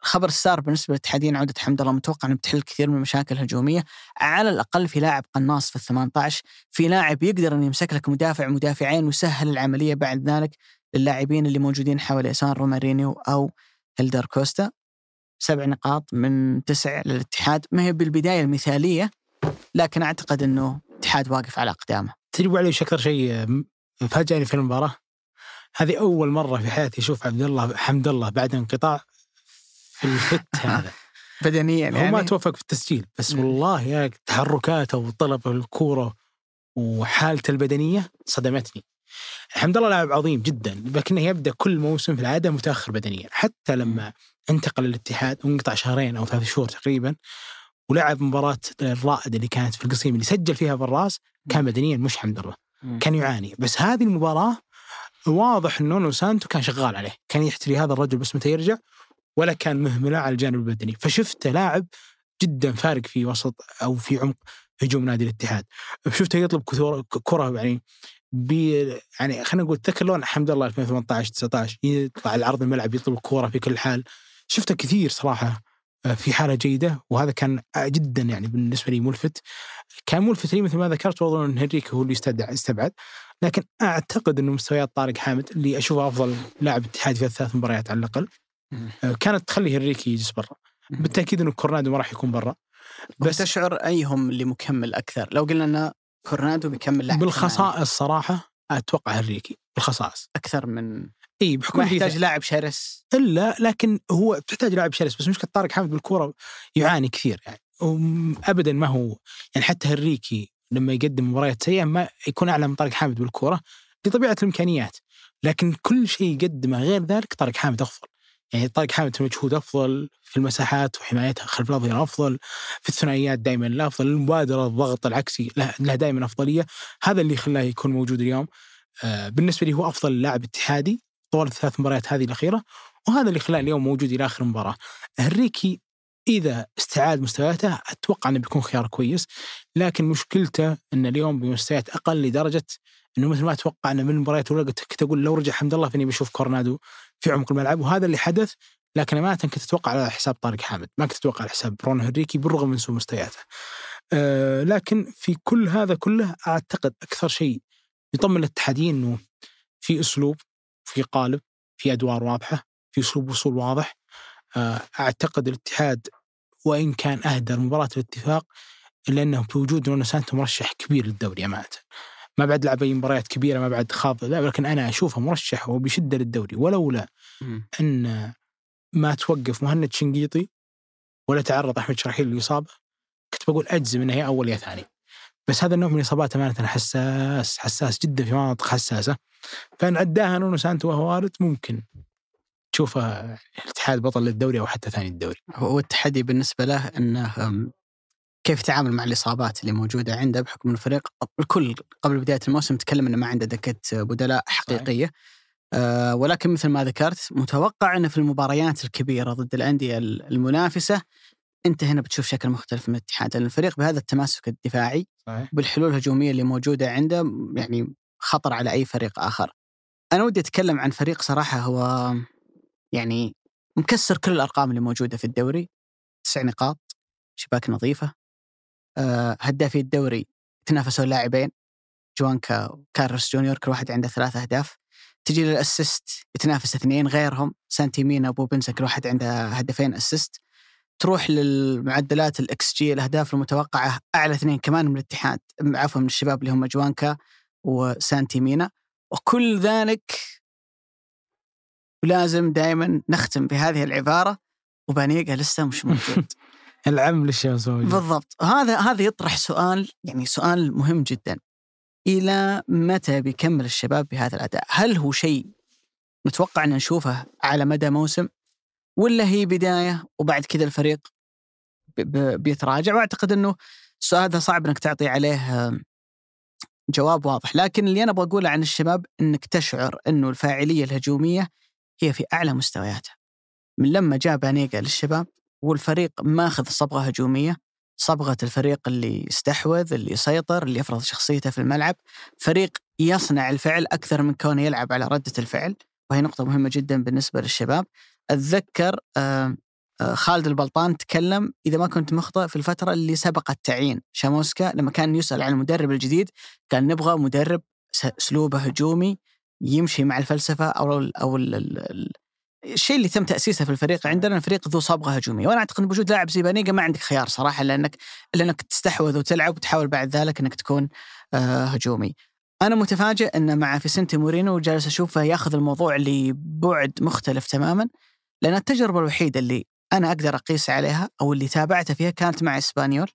Speaker 2: خبر السار بالنسبة للاتحادين عودة حمد الله متوقع إنه بتحل كثير من المشاكل الهجومية. على الأقل في لاعب قناص في ال 18 في لاعب يقدر إنه يمسك لك مدافع مدافعين ويسهل العملية بعد ذلك للاعبين اللي موجودين حول يسار رومارينيو أو هيلدر كوستا. سبع نقاط من تسع للاتحاد ما هي بالبداية المثالية لكن أعتقد إنه الاتحاد واقف على أقدامه.
Speaker 3: تدري علي أكثر شيء فاجأني في المباراة؟ هذه أول مرة في حياتي أشوف عبد الله حمد الله بعد انقطاع في الفت هذا.
Speaker 2: بدنيا
Speaker 3: يعني
Speaker 2: يعني
Speaker 3: هو ما توفق في التسجيل بس. والله يا تحركاته وطلب الكورة وحالته البدنية صدمتني. حمد الله لاعب عظيم جدا لكنه يبدأ كل موسم في العادة متأخر بدنيا. حتى لما انتقل للاتحاد وانقطع شهرين أو ثلاث شهور تقريبا ولعب مباراة الرائد اللي كانت في القصيم اللي سجل فيها بالراس كان بدنيا مش حمد الله. كان يعاني. بس هذه المباراة واضح انه نونو سانتو كان شغال عليه. كان يحتري هذا الرجل بس متى يرجع؟ ولا كان مهمله على الجانب البدني. فشفته لاعب جدا فارق في وسط أو في عمق هجوم نادي الاتحاد. شفته يطلب كرة يعني بي يعني خلينا نقول تذكرون حمد الله 2018 19 يطلع على عرض الملعب يطلب الكوره في كل حال. شفته كثير صراحة آه، في حالة جيدة وهذا كان جدا يعني بالنسبة لي ملفت. كان ملفت لي مثل ما ذكرت واظن إن هنريك هو اللي استبعد لكن أعتقد إنه مستويات طارق حامد اللي أشوفه أفضل لاعب اتحاد في الثلاث مباريات على الأقل. كانت تخلي هنريكي يجلس برا. بالتأكيد إنه كورنادو ما راح يكون برا.
Speaker 2: بس تشعر أيهم اللي مكمل أكثر؟ لو قلنا ان كورنادو بيكمل لاعب
Speaker 3: بالخصائص صراحة أتوقع هنريكي بالخصائص.
Speaker 2: أكثر من
Speaker 3: إي بحكم
Speaker 2: ما يحتاج لاعب شرس.
Speaker 3: إلا لكن هو تحتاج لاعب شرس بس مشكله طارق حامد بالكورة يعاني كثير يعني. ابدا ما هو يعني حتى هنريكي لما يقدم مباريات سيئة ما يكون أعلى من طارق حامد بالكورة لطبيعة الإمكانيات. لكن كل شيء يقدمه غير ذلك طارق حامد أفضل. يعني طارق حامد في المجهود أفضل في المساحات وحمايتها خلف الاظهره أفضل في الثنائيات دائما لا أفضل المبادرة الضغط العكسي له, له دائما أفضلية هذا اللي خلاه يكون موجود اليوم. آه بالنسبة لي هو أفضل لاعب اتحادي طوال الثلاث مباريات هذه الأخيرة وهذا اللي خلاه اليوم موجود إلى آخر مباراة. هنريكي إذا استعاد مستوياته أتوقع إنه بيكون خيار كويس لكن مشكلته إن اليوم بمستويات أقل لدرجة إنه مثل ما أتوقع إنه من المباريات الأولى كنت أقول لو رجع حمد الله فإني بشوف كورنادو في عمق الملعب وهذا اللي حدث. لكن أمانة كنت أتوقع على حساب طارق حامد ما كنت أتوقع على حساب برونو هنريكي بالرغم من سوء مستوياته. أه لكن في كل هذا كله أعتقد أكثر شيء يطمن الاتحادين إنه في أسلوب في قالب في أدوار واضحة في أسلوب وصول واضح. آه، أعتقد الاتحاد وإن كان أهدى مباراه الاتفاق إلا إنه بوجود نونو سانتو مرشح كبير للدوري أمانة. ما بعد لعب أي مباريات كبيرة ما بعد خاض لا لكن أنا أشوفه مرشح وبشدة للدوري. ولولا أن ما توقف مهند شنقيطي ولا تعرض أحمد شراحيل للإصابة كنت بقول أجزم انها هي أول يا ثاني. بس هذا النوع من الإصابات أمانة حساس حساس جدا في مناطق حساسة. فإن عداها نونو سانتو وهو وارد ممكن تشوفه الاتحاد بطل للدوري أو حتى ثاني الدوري.
Speaker 2: هو التحدي بالنسبة له إنه كيف يتعامل مع الإصابات اللي موجودة عنده بحكم الفريق؟ الكل قبل بداية الموسم تكلم إنه ما عنده دكة بدلاء حقيقية. آه ولكن مثل ما ذكرت متوقع إنه في المباريات الكبيرة ضد الأندية المنافسة أنت هنا بتشوف شكل مختلف من الاتحاد لأن الفريق بهذا التماسك الدفاعي
Speaker 3: صحيح.
Speaker 2: بالحلول الهجومية اللي موجودة عنده يعني خطر على أي فريق آخر. أنا ودي أتكلم عن فريق صراحة هو يعني مكسر كل الأرقام اللي موجودة في الدوري. تسع نقاط شباك نظيفة. هدافي الدوري تنافسوا اللاعبين. جوانكا وكارلوس جونيور كل واحد عنده ثلاث أهداف. تجي لل assist يتنافس اثنين غيرهم. سانتي مينا وابو بنسا كل واحد عنده هدفين assist. تروح للمعدلات الاكس جي الأهداف المتوقعة أعلى اثنين كمان من الاتحاد عفوا من الشباب اللي هم جوانكا وسانتي مينا. وكل ذلك ولازم دائما نختم بهذه العبارة. وبانيجا لسه مش موجود.
Speaker 3: العم للشمس
Speaker 2: بالضبط. هذا هذا يطرح سؤال يعني سؤال مهم جدا. إلى متى بيكمل الشباب بهذا الأداء؟ هل هو شيء نتوقع أن نشوفه على مدى موسم ولا هي بداية وبعد كذا الفريق بيتراجع؟ وأعتقد إنه السؤال هذا صعب إنك تعطي عليه جواب واضح. لكن اللي أنا أبغى أقوله عن الشباب إنك تشعر إنه الفاعلية الهجومية هي في أعلى مستوياتها. من لما جاء بانيجا للشباب والفريق ماخذ صبغة هجومية صبغة الفريق اللي يستحوذ اللي يسيطر اللي يفرض شخصيته في الملعب. فريق يصنع الفعل أكثر من كونه يلعب على ردة الفعل وهي نقطة مهمة جدا بالنسبة للشباب. أتذكر آه، خالد البلطان تكلم إذا ما كنت مخطئ في الفترة اللي سبقت تعيين شاموسكا لما كان يسأل عن المدرب الجديد كان نبغى مدرب أسلوبه هجومي يمشي مع الفلسفة أو ال أو ال الشيء اللي تم تأسيسه في الفريق عندنا الفريق ذو صبغة هجومية وأنا أعتقد بوجود لاعب زي بانيجا ما عندك خيار صراحة لانك لانك تستحوذ وتلعب وتحاول بعد ذلك إنك تكون آه هجومي. أنا متفاجئ إن مع فيسنتي مورينو جالس اشوفه يأخذ الموضوع لبعد مختلف تماما لأن التجربة الوحيدة اللي أنا أقدر أقيس عليها أو اللي تابعته فيها كانت مع إسبانيول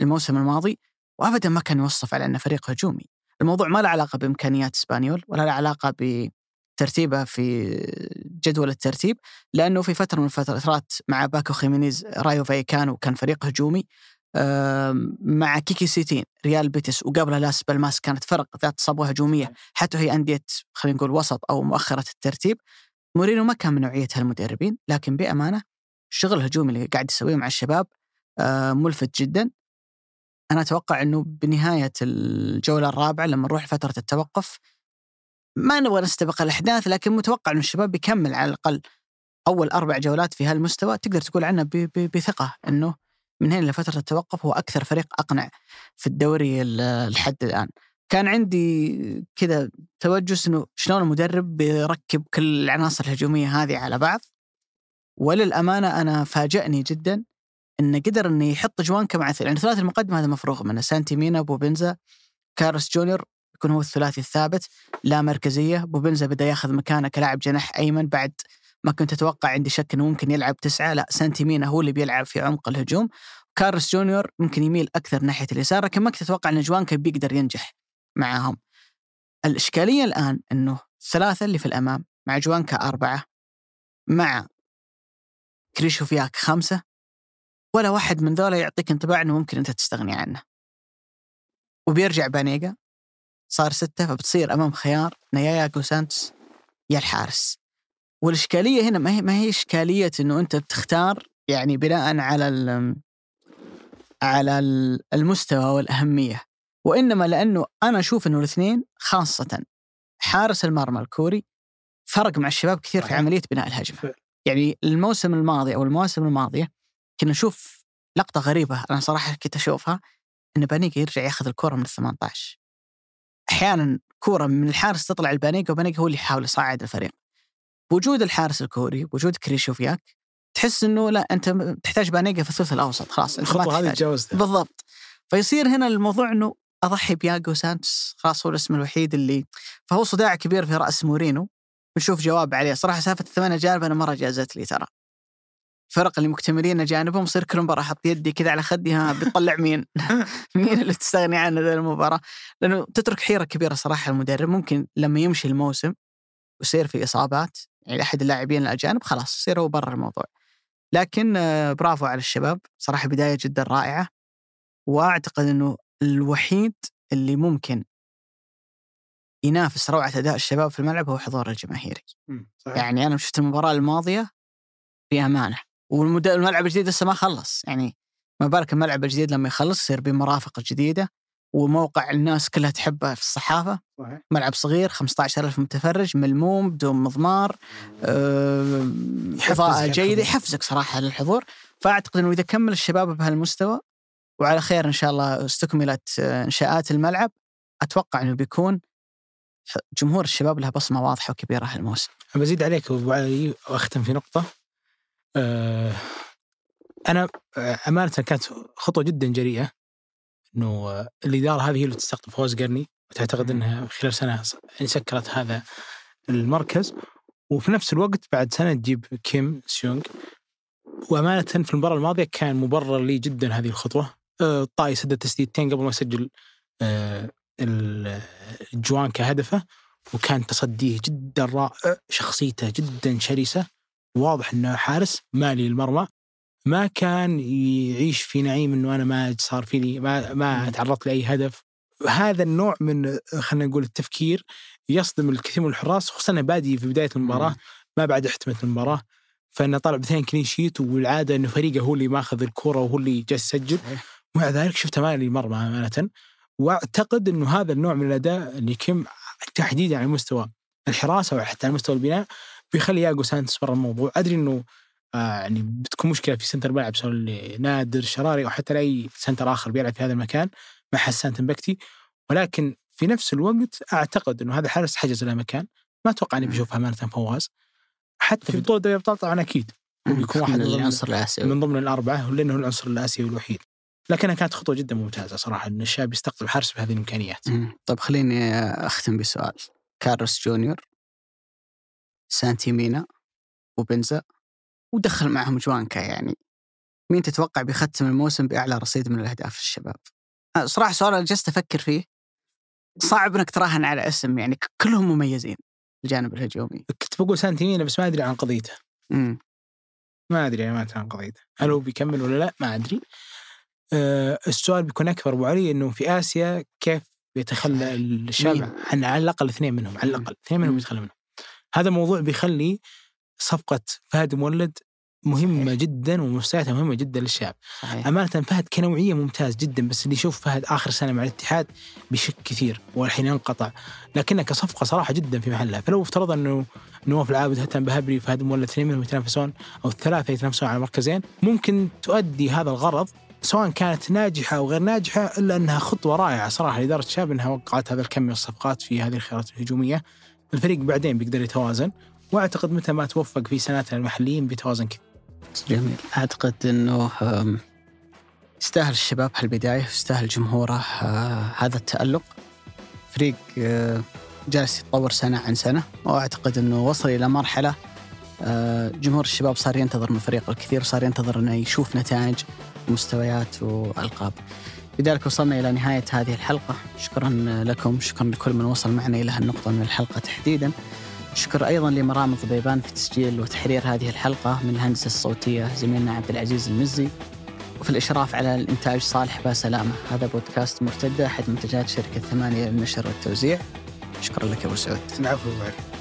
Speaker 2: الموسم الماضي وابدا ما كان يوصف على إنه فريق هجومي. الموضوع ما له علاقة بإمكانيات إسبانيول ولا له علاقة بترتيبه في جدول الترتيب لأنه في فترة من الفترات مع باكو خيمينيز رايو فايكانو كان فريق هجومي مع كيكي سيتين ريال بيتس وقبلها لاس بالماس كانت فرق ذات صبغه هجومية حتى هي أندية خلينا نقول وسط أو مؤخرة الترتيب. مورينو ما كان من نوعية هالمدربين لكن بأمانة الشغل الهجومي اللي قاعد يسويه مع الشباب آه، ملفت جدا. أنا أتوقع إنه بنهاية الجولة الرابعة لما نروح لفتره التوقف ما نبغى نستبق الأحداث لكن متوقع انه الشباب بيكمل على الأقل أول أربع جولات في هالمستوى. تقدر تقول عنه بثقة إنه من هنا لفترة التوقف هو أكثر فريق أقنع في الدوري ال- لحد الآن. كان عندي كذا توجس إنه شلون المدرب بيركب كل العناصر الهجومية هذه على بعض. وللأمانة أنا فاجأني جدا إنه قدر إنه يحط جوانكا مع ثلاث يعني ثلاثي المقدمة هذا مفروغ منه. سانتي مينا أبو بنزا كارلوس جونيور يكون هو الثلاثي الثابت لا مركزية. بوبنزا بدأ ياخذ مكانه كلاعب جناح أيمن بعد ما كنت أتوقع عندي شك إنه ممكن يلعب تسعة. لا سانتي مينا هو اللي بيلعب في عمق الهجوم. كارلوس جونيور ممكن يميل أكثر ناحية اليسار لكن ما كنت أتوقع إن جوانكا بيقدر ينجح معاهم. الإشكالية الآن إنه الثلاثه اللي في الأمام مع جوانكا أربعة مع كريشوفياك خمسة ولا واحد من ذولا يعطيك انطباع إنه ممكن أنت تستغني عنه. وبيرجع بانيجا. صار ستة فبتصير أمام خيار إن ياجو سانتوس يا الحارس والإشكالية هنا ما هي ما هي إشكالية إنه أنت بتختار يعني بناء على ال على ال- المستوى والأهمية وإنما لأنه أنا أشوف إنه الاثنين خاصة حارس المرمى الكوري فرق مع الشباب كثير في. عملية بناء الهجمة. يعني الموسم الماضي أو المواسم الماضية كنا نشوف لقطة غريبة أنا صراحة كنت أشوفها إن بانيجا يرجع ياخذ الكرة من ال 18 أحيانا كورة من الحارس تطلع لبانيجا وبانيجا هو اللي يحاول يصعد الفريق. بوجود الحارس الكوري بوجود كريشوفياك تحس إنه لا أنت تحتاج بانيجا في الثلث الأوسط خلاص
Speaker 3: الخطوة هذه تجاوزتها.
Speaker 2: بالضبط. فيصير هنا الموضوع إنه أضحي بياجو سانتوس خلاص هو الاسم الوحيد اللي فهو صداع كبير في رأس مورينو. بنشوف جواب عليه. صراحة سالفه الثمانية أجانب أنا مرة جازت لي ترى. فرق اللي مكتملين أجانبهم يصير كل مباراة أحط يدي كذا على خدي ها بتطلع مين؟ مين اللي تستغني عنه ذا المباراة؟ لأنه تترك حيرة كبيرة صراحة المدرب ممكن لما يمشي الموسم ويصير في إصابات يعني أحد اللاعبين الأجانب خلاص يصير هو برا الموضوع لكن آه، برافو على الشباب صراحة بداية جدا رائعة وأعتقد إنه الوحيد اللي ممكن ينافس روعة أداء الشباب في الملعب هو حضور الجماهيري
Speaker 3: صحيح.
Speaker 2: يعني أنا شفت المباراة الماضية بأمانة والملعب الجديد لسه ما خلص. يعني ما بالك الملعب الجديد لما يخلص يصير بمرافق جديدة وموقع الناس كلها تحبه في الصحافة.
Speaker 3: صحيح.
Speaker 2: ملعب صغير 15000 متفرج ملموم بدون مضمار إضاءة
Speaker 3: على
Speaker 2: جيدة
Speaker 3: الحضور.
Speaker 2: يحفزك صراحة للحضور. فأعتقد إنه إذا كمل الشباب بهالمستوى وعلى خير إن شاء الله استكملت آه، إنشاءات الملعب أتوقع إنه بيكون جمهور الشباب لها بصمة واضحة وكبيرة هالموسم.
Speaker 3: بزيد عليك أبو علي واختم في نقطة. آه أنا آه، أمانة كانت خطوة جدا جريئة. إنه آه، الاداره هذه هي اللي تستقطب فواز القرني وتعتقد إنها خلال سنة يعني سكرت هذا المركز. وفي نفس الوقت بعد سنة تجيب كيم سيونغ. وأمانة في المباراة الماضية كان مبرر لي جدا هذه الخطوة. آه، طاي سدد تسديدتين قبل ما يسجل آه، ال- جوانكا هدفه. وكان تصديه جدا رائع شخصيته جدا شرسة. واضح إنه حارس مالي المرمى. ما كان يعيش في نعيم إنه أنا ما صار فيني ما ما تعرضت لأي هدف. هذا النوع من خلينا نقول التفكير يصدم الكثير من الحراس خصوصا انه بادي في بداية المباراة ما بعد احتمت المباراة. فإنه طلع باثنين كلين شيت والعادة إنه فريقه هو اللي ماخذ الكوره وهو اللي جالس يسجل. ومع ذلك شفته مالي المرمى أمانة. وأعتقد إنه هذا النوع من الأداء اللي كم تحديدا على مستوى الحراسه وحتى على مستوى البناء. بيخلي ياجو سانتوس برا الموضوع. أدري إنه آه يعني بتكون مشكلة في center الملعب سواء نادر الشراري أو حتى لأي center آخر بيلعب في هذا المكان مع حسان تنبكتي. ولكن في نفس الوقت أعتقد إنه هذا الحارس حجز له مكان. ما أتوقع إني بشوف امانه فواز. حتى في بطولة دوري الأبطال طبعا أكيد. بيكون واحد
Speaker 2: من
Speaker 3: من ضمن-
Speaker 2: العنصر الآسيوي.
Speaker 3: من ضمن الأربعة لأنه العنصر الآسيوي الوحيد. لكنها كانت خطوة جدا ممتازة صراحة إن الشباب يستقطب حارس بهذه
Speaker 2: الإمكانيات. طيب خليني أختم بسؤال. كارلوس جونيور سانتي مينا وبنزا ودخل معهم جوانكا يعني. مين تتوقع بيختم الموسم بأعلى رصيد من الأهداف الشباب؟ أه، صراحة سؤال جلست أفكر فيه. صعب إنك تراهن على اسم يعني كلهم مميزين الجانب الهجومي.
Speaker 3: كنت بقول سانتيمينا بس ما أدري عن قضيته.
Speaker 2: مم.
Speaker 3: ما أدري ما عن قضيته. هل هو بيكمل ولا لا؟ ما أدري. أه السؤال بيكون أكبر أبو علي إنه في آسيا كيف بيتخلى الشاب؟ عن على الأقل اثنين منهم على الأقل. اثنين منهم. بيتخلى منهم. هذا الموضوع بيخلي صفقة فهد مولد مهمة
Speaker 2: صحيح.
Speaker 3: جدا ومستوياتها مهمة جدا للشاب
Speaker 2: صحيح.
Speaker 3: أمانة فهد كنوعية ممتاز جدا بس اللي يشوف فهد آخر سنة مع الاتحاد بيشك كثير والحين ينقطع لكنها كصفقة صراحة جدا في محلها. فلو افترض أنه نواف العابد هتم بهبري فهد مولد اثنين منهم يتنافسون أو الثلاثة يتنافسون على مركزين ممكن تؤدي هذا الغرض سواء كانت ناجحة أو غير ناجحة إلا أنها خطوة رائعة صراحة لإدارة الشاب إنها وقعت هذا الكم من الصفقات في هذه الخيارات الهجومية. الفريق بعدين بيقدر يتوازن وأعتقد متى ما توفق في سنوات المحليين بيتوازن كثير
Speaker 2: جميل. أعتقد إنه يستاهل الشباب هالبداية يستاهل جمهوره آه، هذا التألق. فريق آه، جالس يتطور سنة عن سنة وأعتقد إنه وصل إلى مرحلة آه، جمهور الشباب صار ينتظر من الفريق الكثير وصار ينتظر إنه يشوف نتائج ومستويات وألقاب. لذلك وصلنا إلى نهاية هذه الحلقة. شكرا لكم. شكرا لكل من وصل معنا إلى هالنقطة من الحلقة تحديدا. شكر أيضا لمرام الضبيبان في تسجيل وتحرير هذه الحلقة من الهندسة الصوتية زميلنا عبد العزيز المزي. وفي الإشراف على الإنتاج صالح باسلامه هذا بودكاست مرتدة احد منتجات شركة ثمانية للنشر والتوزيع. شكرا لك أبو سعود.
Speaker 3: العفو أبو.